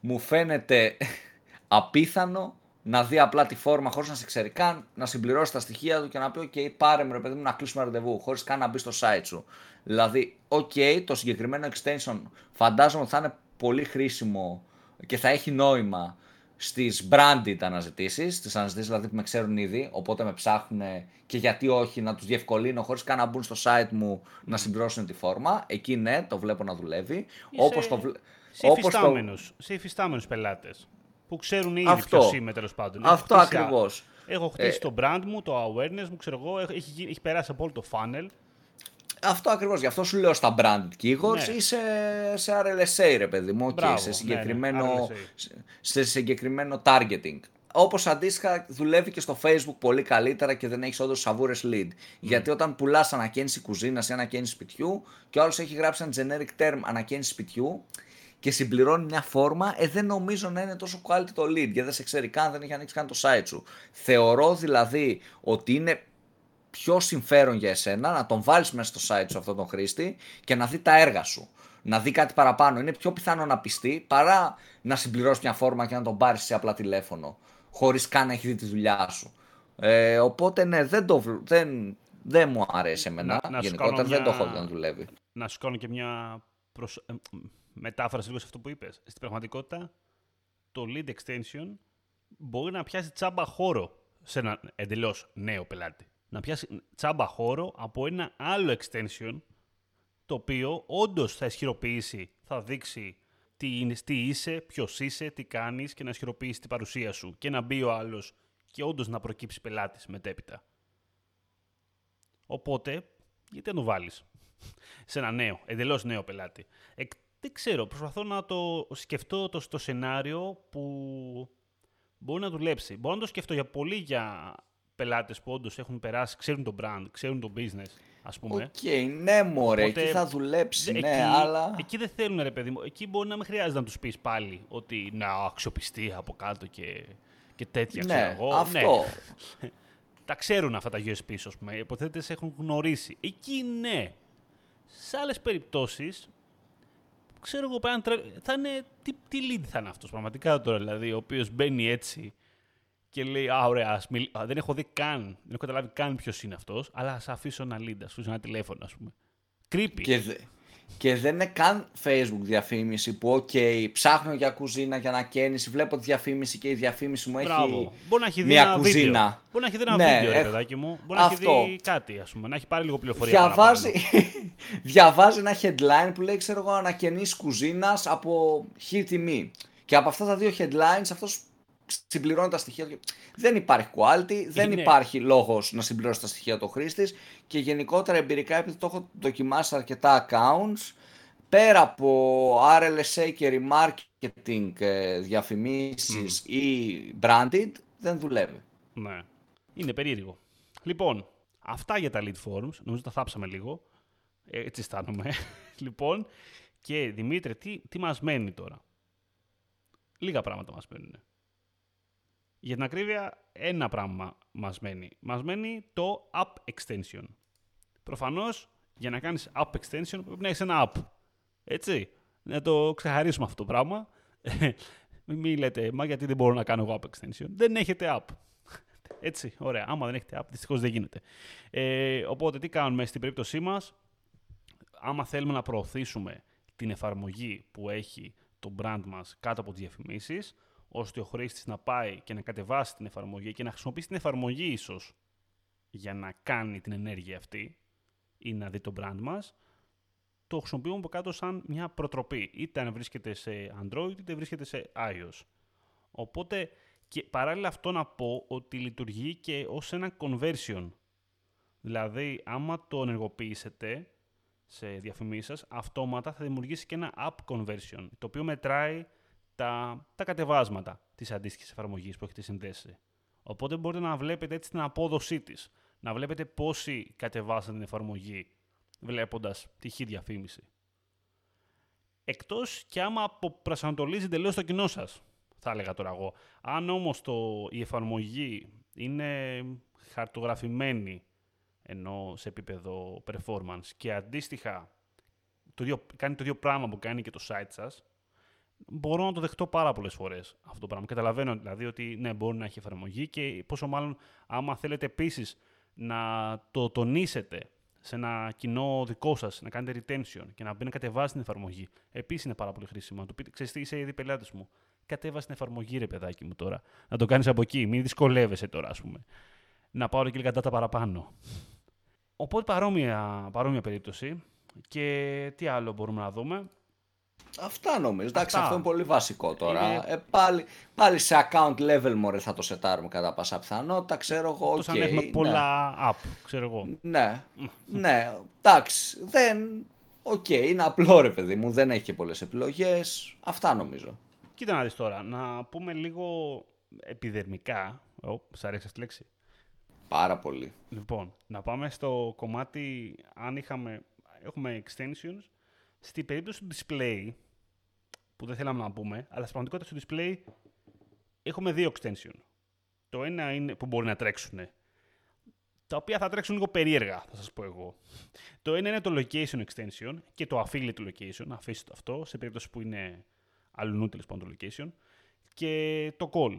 Speaker 1: μου φαίνεται (laughs) απίθανο να δει απλά τη φόρμα χωρίς να σε ξέρει καν, να συμπληρώσει τα στοιχεία του και να πει «OK, πάρε με ρε παιδί μου να κλείσουμε ραντεβού», χωρίς καν να μπει στο site σου. Δηλαδή, οκ, το συγκεκριμένο extension φαντάζομαι ότι θα είναι πολύ χρήσιμο και θα έχει νόημα στις branded αναζητήσεις, στις αναζητήσεις δηλαδή που με ξέρουν ήδη, οπότε με ψάχνουν και γιατί όχι να τους διευκολύνω χωρίς καν να μπουν στο site μου να συμπληρώσουν τη φόρμα. Εκεί ναι, το βλέπω να δουλεύει.
Speaker 2: Είσαι
Speaker 1: Όπως το, βλέ-
Speaker 2: Σε
Speaker 1: όπως το-
Speaker 2: υφιστάμενους, σε υφιστάμενους πελάτες που ξέρουν ήδη
Speaker 1: Αυτό.
Speaker 2: ποιος είμαι τέλος πάντων. Έχω
Speaker 1: Αυτό
Speaker 2: χτίσει-
Speaker 1: ακριβώς.
Speaker 2: Έχω χτίσει το brand μου, το awareness μου, ξέρω εγώ, έχει, έχει, έχει περάσει από όλο το funnel.
Speaker 1: Αυτό ακριβώς, γι' αυτό σου λέω στα branded keywords
Speaker 2: Ναι.
Speaker 1: ή σε, σε RLSA ρε παιδί μου,
Speaker 2: Μπράβο,
Speaker 1: okay, σε,
Speaker 2: ναι,
Speaker 1: συγκεκριμένο,
Speaker 2: ναι, RLSA.
Speaker 1: σε, σε συγκεκριμένο targeting. Όπως αντίστοιχα δουλεύει και στο facebook πολύ καλύτερα και δεν έχεις όντως σαβούρες lead. Γιατί όταν πουλάς ανακαίνιση κουζίνας ή ανακαίνιση σπιτιού και ο άλλος έχει γράψει ένα generic term ανακαίνιση σπιτιού και συμπληρώνει μια φόρμα, ε, δεν νομίζω να είναι τόσο quality το lead, γιατί δεν σε ξέρει καν, δεν έχει ανοίξει καν το site σου. Θεωρώ δηλαδή ότι είναι πιο συμφέρον για εσένα να τον βάλεις μέσα στο site σου αυτόν τον χρήστη και να δει τα έργα σου. Να δει κάτι παραπάνω. Είναι πιο πιθανό να πιστεί παρά να συμπληρώσει μια φόρμα και να τον πάρεις σε απλά τηλέφωνο. Χωρίς καν να έχει δει τη δουλειά σου. Ε, οπότε ναι, δεν, το, βλ- δεν, δεν μου αρέσει εμένα.
Speaker 2: Να- να σου
Speaker 1: Γενικότερα
Speaker 2: κάνω
Speaker 1: δεν το
Speaker 2: μια-
Speaker 1: έχω δει να δουλεύει.
Speaker 2: Να σου κάνω και μια προσ... ε, μ, μετάφραση λίγο σε αυτό που είπες. Στην πραγματικότητα, το lead extension μπορεί να πιάσει τσάμπα χώρο σε ένα εντελώς νέο πελάτη. Να πιάσει τσάμπα χώρο από ένα άλλο extension το οποίο όντως θα ισχυροποιήσει, θα δείξει τι, είναι, τι είσαι, ποιος είσαι, τι κάνεις και να ισχυροποιήσει την παρουσία σου. Και να μπει ο άλλος και όντως να προκύψει πελάτης μετέπειτα. Οπότε, γιατί να το βάλεις σε ένα νέο, εντελώς νέο πελάτη; Ε, δεν ξέρω, προσπαθώ να το σκεφτώ το, στο σενάριο που μπορεί να δουλέψει. Μπορώ να το σκεφτώ για πολύ για πελάτες που όντως έχουν περάσει, ξέρουν το brand, ξέρουν το business, ας πούμε.
Speaker 1: Οκ, ναι μωρέ,
Speaker 2: Οπότε,
Speaker 1: εκεί θα δουλέψει,
Speaker 2: Δε-
Speaker 1: ναι,
Speaker 2: εκεί,
Speaker 1: αλλά...
Speaker 2: εκεί δεν θέλουν ρε παιδί μου. Εκεί μπορεί να μην χρειάζεται να τους πεις πάλι ότι να αξιοπιστία από κάτω και, και τέτοια. ξέρω
Speaker 1: Ναι,
Speaker 2: εγώ.
Speaker 1: αυτό.
Speaker 2: Ναι, (laughs) τα ξέρουν αυτά τα USP, ας πούμε. Υποτίθεται σ' έχουν γνωρίσει. Εκεί ναι. Σε άλλες περιπτώσεις, ξέρω εγώ πέραν τρε... θα είναι. Τι, τι lead θα είναι αυτός πραγματικά τώρα, δηλαδή, ο οποίος μπαίνει έτσι και λέει Α, ωραία, ας μιλ... α, δεν έχω δει καν, δεν έχω καταλάβει καν ποιος είναι αυτός, αλλά ας αφήσω ένα lead, ας αφήσω ένα τηλέφωνο, ας πούμε. Creepy.
Speaker 1: Και, δε- και δεν είναι καν Facebook διαφήμιση που, OK, ψάχνω για κουζίνα, για ανακαίνιση, βλέπω τη διαφήμιση και η διαφήμιση μου
Speaker 2: Μπράβο.
Speaker 1: έχει
Speaker 2: Μπορεί να έχει δει
Speaker 1: μια
Speaker 2: ένα
Speaker 1: κουζίνα.
Speaker 2: βίντεο. Μπορεί να έχει δει ένα
Speaker 1: Ναι,
Speaker 2: βίντεο, ρε
Speaker 1: έχω-
Speaker 2: παιδάκι μου. Μπορεί να
Speaker 1: Αυτό.
Speaker 2: έχει δει κάτι, ας πούμε. Να έχει πάρει λίγο πληροφορία.
Speaker 1: Διαβάζει,
Speaker 2: παραπάνω. (laughs)
Speaker 1: διαβάζει ένα headline που λέει, ξέρω εγώ, ανακαινής κουζίνας από χ τιμή. Και από αυτά τα δύο headlines αυτός συμπληρώνει τα στοιχεία του. Δεν υπάρχει quality, δεν
Speaker 2: Είναι-
Speaker 1: υπάρχει λόγος να συμπληρώσει τα στοιχεία του χρήστης και γενικότερα εμπειρικά επειδή το έχω δοκιμάσει σε αρκετά accounts πέρα από RLSA και remarketing ε, διαφημίσεις ή branded δεν δουλεύει.
Speaker 2: Ναι. Είναι περίεργο. Λοιπόν, αυτά για τα lead forms. Νομίζω τα θάψαμε λίγο. Ε, Έτσι αισθάνομαι. (laughs) λοιπόν, και Δημήτρη, τι, τι μας μένει τώρα; Λίγα πράγματα μας μένουν. Για την ακρίβεια, ένα πράγμα μας μένει. Μας μένει το app extension. Προφανώς, για να κάνεις app extension πρέπει να έχεις ένα app. Έτσι. Να το ξεχαρίσουμε αυτό το πράγμα. (laughs) Μην λέτε, μα γιατί δεν μπορώ να κάνω εγώ app extension; Δεν έχετε app. (laughs) Έτσι, ωραία. Άμα δεν έχετε app, δυστυχώς δεν γίνεται. Ε, οπότε, τι κάνουμε στην περίπτωσή μας; Άμα θέλουμε να προωθήσουμε την εφαρμογή που έχει το brand μας κάτω από τις διαφημίσεις, ώστε ο χρήστης να πάει και να κατεβάσει την εφαρμογή και να χρησιμοποιήσει την εφαρμογή ίσως για να κάνει την ενέργεια αυτή ή να δει το brand μας, το χρησιμοποιούμε από κάτω σαν μια προτροπή. Είτε αν βρίσκεται σε Android, είτε βρίσκεται σε iOS. Οπότε, και παράλληλα αυτό να πω ότι λειτουργεί και ως ένα conversion. Δηλαδή, άμα το ενεργοποιήσετε σε διαφημίσεις σας, αυτόματα θα δημιουργήσει και ένα app conversion, το οποίο μετράει τα, τα κατεβάσματα της αντίστοιχης εφαρμογής που έχετε συνδέσει. Οπότε μπορείτε να βλέπετε έτσι την απόδοσή της. Να βλέπετε πόσοι κατεβάσαν την εφαρμογή βλέποντας τυχή διαφήμιση. Εκτός και άμα αποπρασανατολίζει τελείως το κοινό σας, θα έλεγα τώρα εγώ. Αν όμως το, η εφαρμογή είναι χαρτογραφημένη ενώ σε επίπεδο performance και αντίστοιχα το ίδιο, κάνει το ίδιο πράγμα που κάνει και το site σας, μπορώ να το δεχτώ πάρα πολλές φορές αυτό το πράγμα. Καταλαβαίνω δηλαδή ότι ναι, μπορεί να έχει εφαρμογή και πόσο μάλλον άμα θέλετε επίσης να το τονίσετε σε ένα κοινό δικό σας, να κάνετε retention και να μπει να κατεβάσει την εφαρμογή. Επίσης είναι πάρα πολύ χρήσιμο. Να του πείτε, ξέρεις τι, είσαι ήδη πελάτης μου. Κατέβασε την εφαρμογή ρε παιδάκι μου τώρα. Να το κάνεις από εκεί, μην δυσκολεύεσαι τώρα ας πούμε. Να πάω και λίγα data παραπάνω. Οπότε παρόμοια, παρόμοια περίπτωση. Και τι άλλο μπορούμε να δούμε.
Speaker 1: Αυτά νομίζω. Εντάξει,
Speaker 2: Αυτά.
Speaker 1: αυτό είναι πολύ βασικό τώρα.
Speaker 2: Είναι-
Speaker 1: Ε, πάλι, πάλι σε account level μωρέ θα το σετάρουμε κατά πάσα πιθανότητα. Ξέρω εγώ, οκ.
Speaker 2: Εκτός αν έχουμε
Speaker 1: ναι.
Speaker 2: πολλά app, ξέρω εγώ.
Speaker 1: Ναι, ναι, εντάξει, δεν... Οκ, είναι απλό ρε παιδί μου, δεν έχει και πολλές επιλογές. Αυτά νομίζω.
Speaker 2: Κοίτα να δεις τώρα, να πούμε λίγο επιδερμικά. Ω, σ' αρέσει αυτή η λέξη;
Speaker 1: Πάρα πολύ.
Speaker 2: Λοιπόν, να πάμε στο κομμάτι, αν είχαμε, έχουμε extensions, στην περίπτωση του display, που δεν θέλαμε να πούμε, αλλά στην πραγματικότητα στο display έχουμε δύο extension. Το ένα είναι που μπορεί να τρέξουν, τα οποία θα τρέξουν λίγο περίεργα, θα σας πω εγώ. Το ένα είναι το location extension και το affiliate location, αφήστε το αυτό, σε περίπτωση που είναι αλλού τέλος πάντων το location, και το call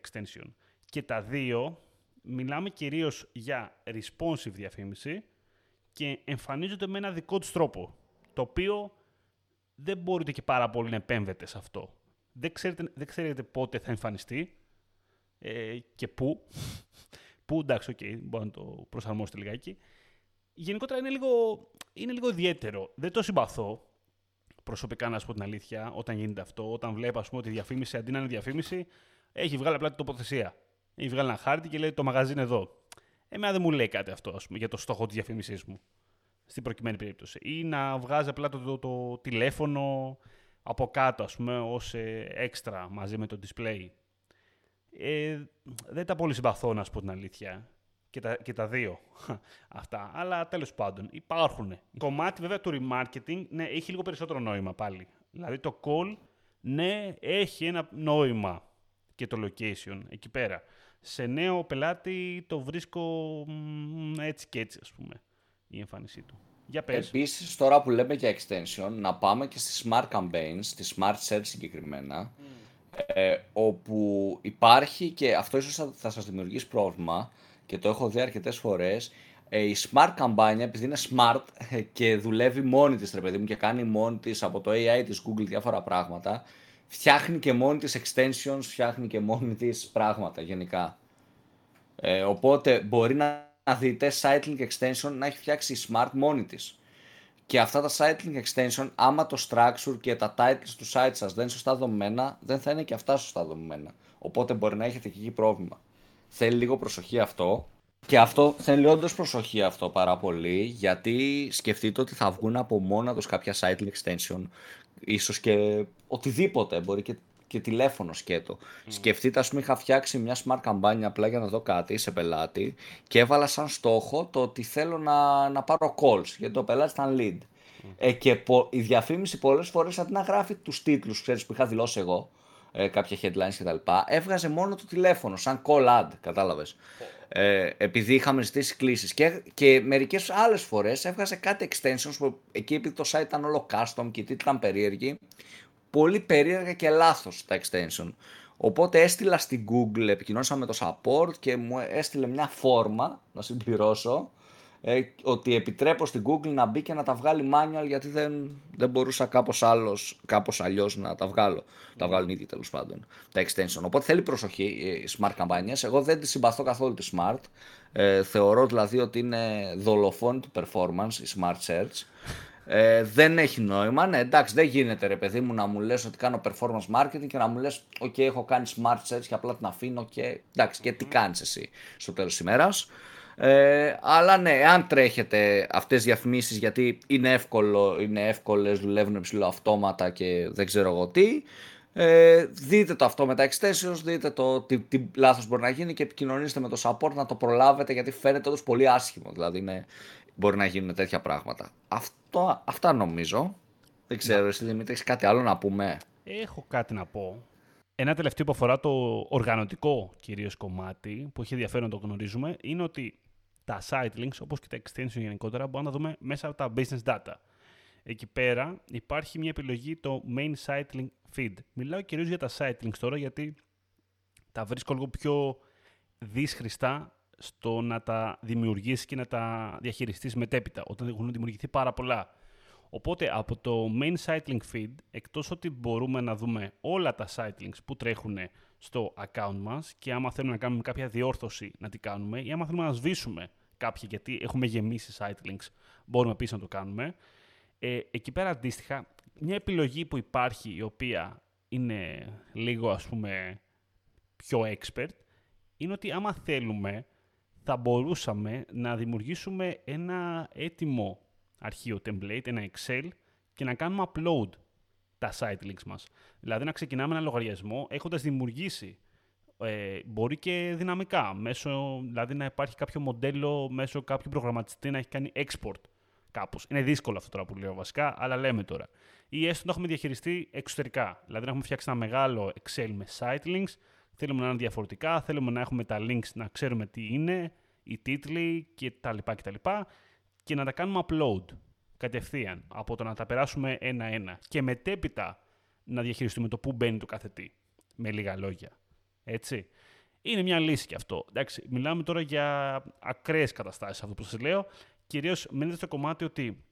Speaker 2: extension. Και τα δύο μιλάμε κυρίως για responsive διαφήμιση και εμφανίζονται με ένα δικό τους τρόπο, το οποίο δεν μπορείτε και πάρα πολύ να επέμβετε σε αυτό. Δεν ξέρετε, δεν ξέρετε πότε θα εμφανιστεί ε, και πού. (laughs) πού, εντάξει, οκ, μπορεί να το προσαρμόσετε λιγάκι. Γενικότερα είναι λίγο, είναι λίγο ιδιαίτερο. Δεν το συμπαθώ, προσωπικά να σου πω την αλήθεια, όταν γίνεται αυτό, όταν βλέπω ας πούμε, ότι η διαφήμιση αντί να είναι διαφήμιση, έχει βγάλει απλά την τοποθεσία. Έχει βγάλει ένα χάρτη και λέει το μαγαζί είναι εδώ. Εμένα δεν μου λέει κάτι αυτό ας πούμε, για το στόχο της διαφήμισής μου. Στην προκειμένη περίπτωση. Ή να βγάζει απλά το, το, το τηλέφωνο από κάτω, ας πούμε, ως ε, έξτρα μαζί με το display. Ε, δεν τα πολύ συμπαθώ, να σου πω την αλήθεια. Και τα, και τα δύο (laughs) αυτά. Αλλά τέλος πάντων υπάρχουν. Κομμάτι βέβαια του remarketing, ναι, έχει λίγο περισσότερο νόημα πάλι. Δηλαδή το call, ναι, έχει ένα νόημα και το location εκεί πέρα. Σε νέο πελάτη το βρίσκω μ, έτσι και έτσι, ας πούμε, η εμφάνισή του. Για πες.
Speaker 1: Επίσης, τώρα που λέμε για extension, να πάμε και στις smart campaigns, στις smart search συγκεκριμένα, ε, όπου υπάρχει και αυτό ίσως θα, θα σας δημιουργήσει πρόβλημα και το έχω δει αρκετές φορές, Ε, η smart καμπάνια, επειδή είναι smart ε, (laughs) και δουλεύει μόνη της, ρε παιδί μου, και κάνει μόνη της από το AI της Google διάφορα πράγματα, φτιάχνει και μόνη της extensions, φτιάχνει και μόνη της πράγματα γενικά. Ε, οπότε μπορεί να δείτε Sightlink Extension να έχει φτιάξει η Smart μόνη της. Και αυτά τα Sightlink Extension, άμα το structure και τα titles του site σας δεν είναι σωστά δομημένα, δεν θα είναι και αυτά σωστά δομημένα. Οπότε μπορεί να έχετε εκεί πρόβλημα. Θέλει λίγο προσοχή αυτό. Και αυτό θέλει όντως προσοχή αυτό πάρα πολύ, γιατί σκεφτείτε ότι θα βγουν από μόνα τους κάποια Sightlink Extension, ίσως και οτιδήποτε, μπορεί και και τηλέφωνο σκέτο. Mm. Σκεφτείτε, ας πούμε, είχα φτιάξει μια smart καμπάνια απλά για να δω κάτι σε πελάτη και έβαλα σαν στόχο το ότι θέλω να, να πάρω calls, γιατί το πελάτη ήταν lead. Ε, και πο, η διαφήμιση πολλές φορές αντί να γράφει τους τίτλους που είχα δηλώσει εγώ, ε, κάποια headlines κτλ., έβγαζε μόνο το τηλέφωνο, σαν call ad, κατάλαβες. Ε, επειδή είχαμε ζητήσει κλήσεις. Και, και μερικές άλλες φορές έβγαζε κάτι extensions που εκεί επειδή το site ήταν όλο custom και οι τίτλοι ήταν περίεργοι, πολύ περίεργα και λάθος τα extension. Οπότε έστειλα στην Google, επικοινώνησα με το support και μου έστειλε μια φόρμα να συμπληρώσω ε, ότι επιτρέπω στην Google να μπει και να τα βγάλει manual γιατί δεν, δεν μπορούσα κάπως, άλλος, κάπως αλλιώς να τα βγάλω. Τα βγάλουν ήδη τέλος πάντων τα extension. Οπότε θέλει προσοχή οι smart καμπάνιες. Εγώ δεν τη συμπαθώ καθόλου τη smart. Ε, θεωρώ δηλαδή ότι είναι δολοφόνη του performance η smart search. Ε, δεν έχει νόημα. Ναι, εντάξει, δεν γίνεται ρε παιδί μου να μου λες ότι κάνω performance marketing και να μου λες «ΟΚ, έχω κάνει smart search και απλά την αφήνω και εντάξει, και τι κάνεις εσύ στο τέλος της ημέρας». Ε, αλλά ναι, αν τρέχετε αυτές τις διαφημίσεις γιατί είναι εύκολο, είναι εύκολες, δουλεύουν ψηλό αυτόματα και δεν ξέρω εγώ τι, ε, δείτε το αυτό με τα extensions, δείτε το τι, τι λάθος μπορεί να γίνει και επικοινωνήστε με το support να το προλάβετε γιατί φαίνεται όντως πολύ άσχημο. Δηλαδή είναι, μπορεί να γίνουν τέτοια πράγματα. Αυτό, αυτά νομίζω. Δεν ξέρω, εσύ Δημήτρη, έχεις κάτι άλλο να πούμε;
Speaker 2: Έχω κάτι να πω. Ένα τελευταίο που αφορά το οργανωτικό κυρίως κομμάτι, που έχει ενδιαφέρον να το γνωρίζουμε, είναι ότι τα site links, όπως και τα extension γενικότερα, μπορούμε να δούμε μέσα από τα business data. Εκεί πέρα υπάρχει μια επιλογή το main site link feed. Μιλάω κυρίως για τα site links τώρα, γιατί τα βρίσκω λίγο πιο δύσχριστα στο να τα δημιουργήσει και να τα διαχειριστείς μετέπειτα, όταν έχουν δημιουργηθεί πάρα πολλά. Οπότε από το main site link feed, εκτός ότι μπορούμε να δούμε όλα τα site links που τρέχουν στο account μας και άμα θέλουμε να κάνουμε κάποια διόρθωση να την κάνουμε ή άμα θέλουμε να σβήσουμε κάποια γιατί έχουμε γεμίσει site links, μπορούμε επίσης να το κάνουμε. Ε, εκεί πέρα αντίστοιχα, μια επιλογή που υπάρχει η οποία είναι λίγο ας πούμε πιο expert, είναι ότι άμα θέλουμε θα μπορούσαμε να δημιουργήσουμε ένα έτοιμο αρχείο template, ένα Excel και να κάνουμε upload τα site links μας. Δηλαδή να ξεκινάμε ένα λογαριασμό έχοντας δημιουργήσει ε, μπορεί και δυναμικά, μέσω, δηλαδή να υπάρχει κάποιο μοντέλο μέσω κάποιου προγραμματιστή να έχει κάνει export κάπως. Είναι δύσκολο αυτό τώρα που λέω βασικά, αλλά λέμε τώρα. Ή έστω να έχουμε διαχειριστεί εξωτερικά. Δηλαδή να έχουμε φτιάξει ένα μεγάλο Excel με site links Θέλουμε να είναι διαφορετικά, θέλουμε να έχουμε τα links να ξέρουμε τι είναι, οι τίτλοι και τα λοιπά και τα λοιπά και να τα κάνουμε upload κατευθείαν από το να τα περάσουμε ένα-ένα και μετέπειτα να διαχειριστούμε το πού μπαίνει το κάθε τι. Με λίγα λόγια. Έτσι. Είναι μια λύση και αυτό. Εντάξει, μιλάμε τώρα για ακραίες καταστάσεις αυτό που σας λέω. Κυρίως μένετε στο κομμάτι ότι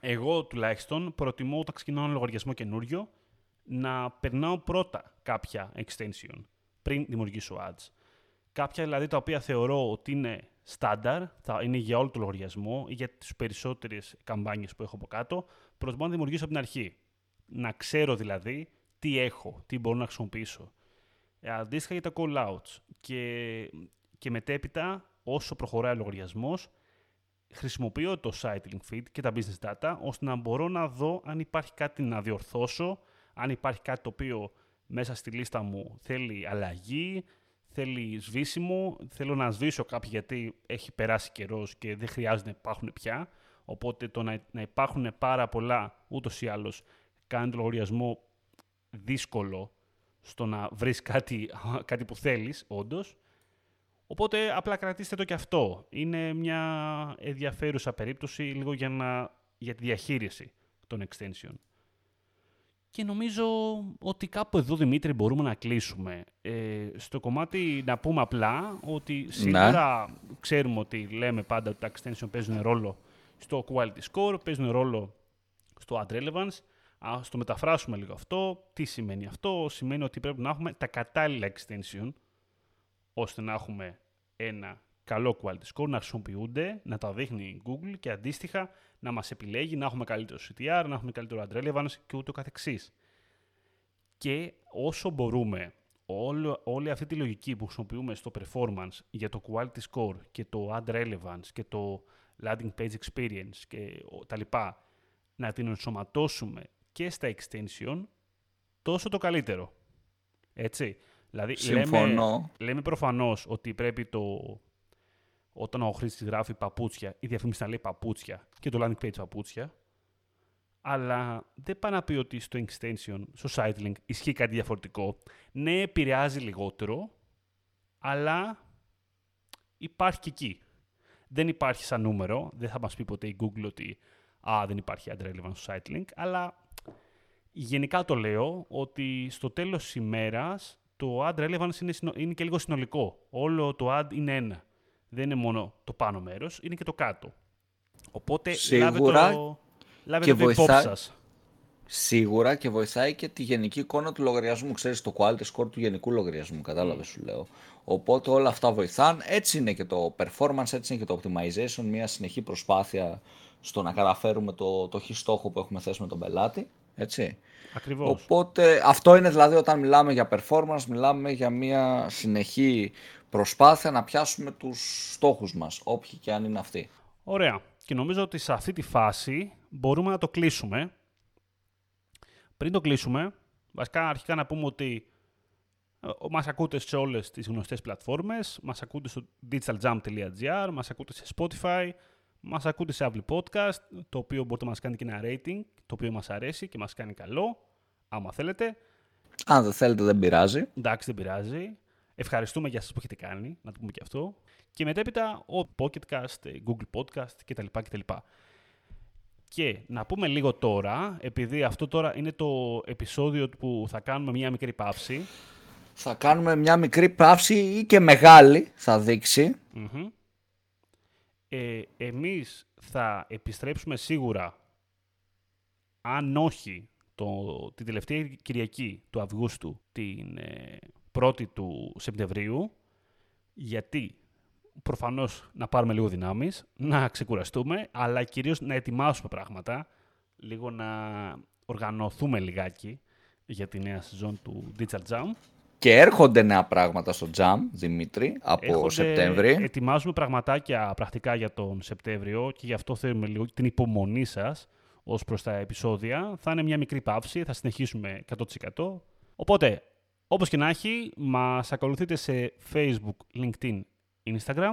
Speaker 2: εγώ τουλάχιστον προτιμώ όταν ξεκινάω ένα λογαριασμό καινούριο να περνάω πρώτα κάποια extension πριν δημιουργήσω ads. Κάποια δηλαδή τα οποία θεωρώ ότι είναι στάνταρ, θα είναι για όλο το λογαριασμό ή για τις περισσότερες καμπάνιες που έχω από κάτω, προτιμώ να δημιουργήσω από την αρχή. Να ξέρω δηλαδή τι έχω, τι μπορώ να χρησιμοποιήσω. Ε, αντίστοιχα για τα call outs. Και, και μετέπειτα, όσο προχωράει ο λογαριασμός, χρησιμοποιώ το link feed και τα business data, ώστε να μπορώ να δω αν υπάρχει κάτι να διορθώσω, αν υπάρχει κάτι το οποίο μέσα στη λίστα μου θέλει αλλαγή, θέλει σβήσιμο, θέλω να σβήσω κάποια γιατί έχει περάσει καιρός και δεν χρειάζεται να υπάρχουν πια. Οπότε το να, να υπάρχουν πάρα πολλά ούτως ή άλλως κάνει το λογαριασμό δύσκολο στο να βρεις κάτι, (laughs) κάτι που θέλεις, όντως. Οπότε απλά κρατήστε το και αυτό. Είναι μια ενδιαφέρουσα περίπτωση λίγο για, να, για τη διαχείριση των extension. Και νομίζω ότι κάπου εδώ, Δημήτρη, μπορούμε να κλείσουμε. Ε, στο κομμάτι να πούμε απλά ότι σίγουρα ναι. ξέρουμε ότι λέμε πάντα ότι τα extension παίζουν ρόλο στο quality score, παίζουν ρόλο στο ad relevance. Ας το μεταφράσουμε λίγο αυτό. Τι σημαίνει αυτό; Σημαίνει ότι πρέπει να έχουμε τα κατάλληλα extension ώστε να έχουμε ένα καλό quality score, να χρησιμοποιούνται, να τα δείχνει η Google και αντίστοιχα να μας επιλέγει να έχουμε καλύτερο CTR, να έχουμε καλύτερο ad relevance και ούτω καθεξής. Και όσο μπορούμε όλη, όλη αυτή τη λογική που χρησιμοποιούμε στο performance για το quality score και το ad relevance και το landing page experience και τα λοιπά, να την ενσωματώσουμε και στα extension, τόσο το καλύτερο. Έτσι. Δηλαδή, Λέμε, λέμε προφανώς ότι πρέπει το, όταν ο χρήστης γράφει παπούτσια, η διαφήμιση να λέει παπούτσια και το landing page παπούτσια, αλλά δεν πάει να πει ότι στο extension, στο site link, ισχύει κάτι διαφορετικό. Ναι, επηρεάζει λιγότερο, αλλά υπάρχει και εκεί. Δεν υπάρχει σαν νούμερο, δεν θα μας πει ποτέ η Google ότι α, δεν υπάρχει ad relevance στο site link, αλλά γενικά το λέω ότι στο τέλος της ημέρας το ad relevance είναι, είναι και λίγο συνολικό. Όλο το ad είναι ένα. Δεν είναι μόνο το πάνω μέρος, είναι και το κάτω. Οπότε Σίγουρα λάβετε το, λάβετε και το βοηθά... σας.
Speaker 1: Σίγουρα και βοηθάει και τη γενική εικόνα του λογαριασμού. Ξέρεις, το quality score του γενικού λογαριασμού, κατάλαβες σου λέω. Οπότε όλα αυτά βοηθάν. Έτσι είναι και το performance, έτσι είναι και το optimization, μια συνεχή προσπάθεια στο να καταφέρουμε το, το στόχο που έχουμε θέσει με τον πελάτη. Έτσι.
Speaker 2: Ακριβώς.
Speaker 1: Οπότε αυτό είναι δηλαδή όταν μιλάμε για performance, μιλάμε για μια συνεχή προσπάθεια να πιάσουμε τους στόχους μας, όποιοι και αν είναι αυτοί.
Speaker 2: Ωραία. Και νομίζω ότι σε αυτή τη φάση μπορούμε να το κλείσουμε. Πριν το κλείσουμε, βασικά αρχικά να πούμε ότι ε, μας ακούτε σε όλες τις γνωστές πλατφόρμες, μας ακούτε στο digitaljump.gr, μας ακούτε σε Spotify, μας ακούτε σε Apple Podcast, το οποίο μπορείτε να μας κάνετε και ένα rating, το οποίο μας αρέσει και μας κάνει καλό, άμα θέλετε.
Speaker 1: Αν δεν θέλετε δεν πειράζει.
Speaker 2: Εντάξει, δεν πειράζει. Ευχαριστούμε για σας που έχετε κάνει, να το πούμε και αυτό. Και μετέπειτα ο Pocketcast, Google Podcast κτλ. κτλ. Και να πούμε λίγο τώρα, επειδή αυτό τώρα είναι το επεισόδιο που θα κάνουμε μια μικρή παύση.
Speaker 1: Θα κάνουμε μια μικρή παύση ή και μεγάλη, θα δειξει
Speaker 2: Ε, εμείς θα επιστρέψουμε σίγουρα, αν όχι το, την τελευταία Κυριακή του Αυγούστου, την ε, 1η του Σεπτεμβρίου, γιατί προφανώς να πάρουμε λίγο δυνάμεις, να ξεκουραστούμε, αλλά κυρίως να ετοιμάσουμε πράγματα, λίγο να οργανωθούμε λιγάκι για τη νέα σεζόν του Digital Jam.
Speaker 1: Και έρχονται νέα πράγματα στο Jam, Δημήτρη, από έρχονται, Σεπτέμβρη.
Speaker 2: Ετοιμάζουμε πραγματάκια πρακτικά για τον Σεπτέμβριο και γι' αυτό θέλουμε λίγο την υπομονή σας ως προς τα επεισόδια. Θα είναι μια μικρή παύση, θα συνεχίσουμε 100%. Οπότε, όπως και να έχει, μας ακολουθείτε σε Facebook, LinkedIn, Instagram.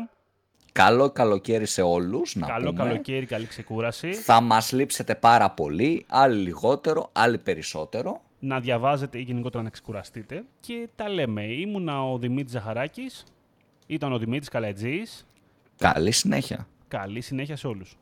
Speaker 1: Καλό καλοκαίρι σε όλους, να
Speaker 2: Καλό καλοκαίρι, καλή ξεκούραση.
Speaker 1: Θα μας λείψετε πάρα πολύ, άλλοι λιγότερο, άλλοι περισσότερο.
Speaker 2: Να διαβάζετε ή γενικότερα να ξεκουραστείτε. Και τα λέμε. Ήμουνα ο Δημήτρης Ζαχαράκης, ήταν ο Δημήτρης Καλατζής.
Speaker 1: Καλή συνέχεια.
Speaker 2: Καλή συνέχεια σε όλους.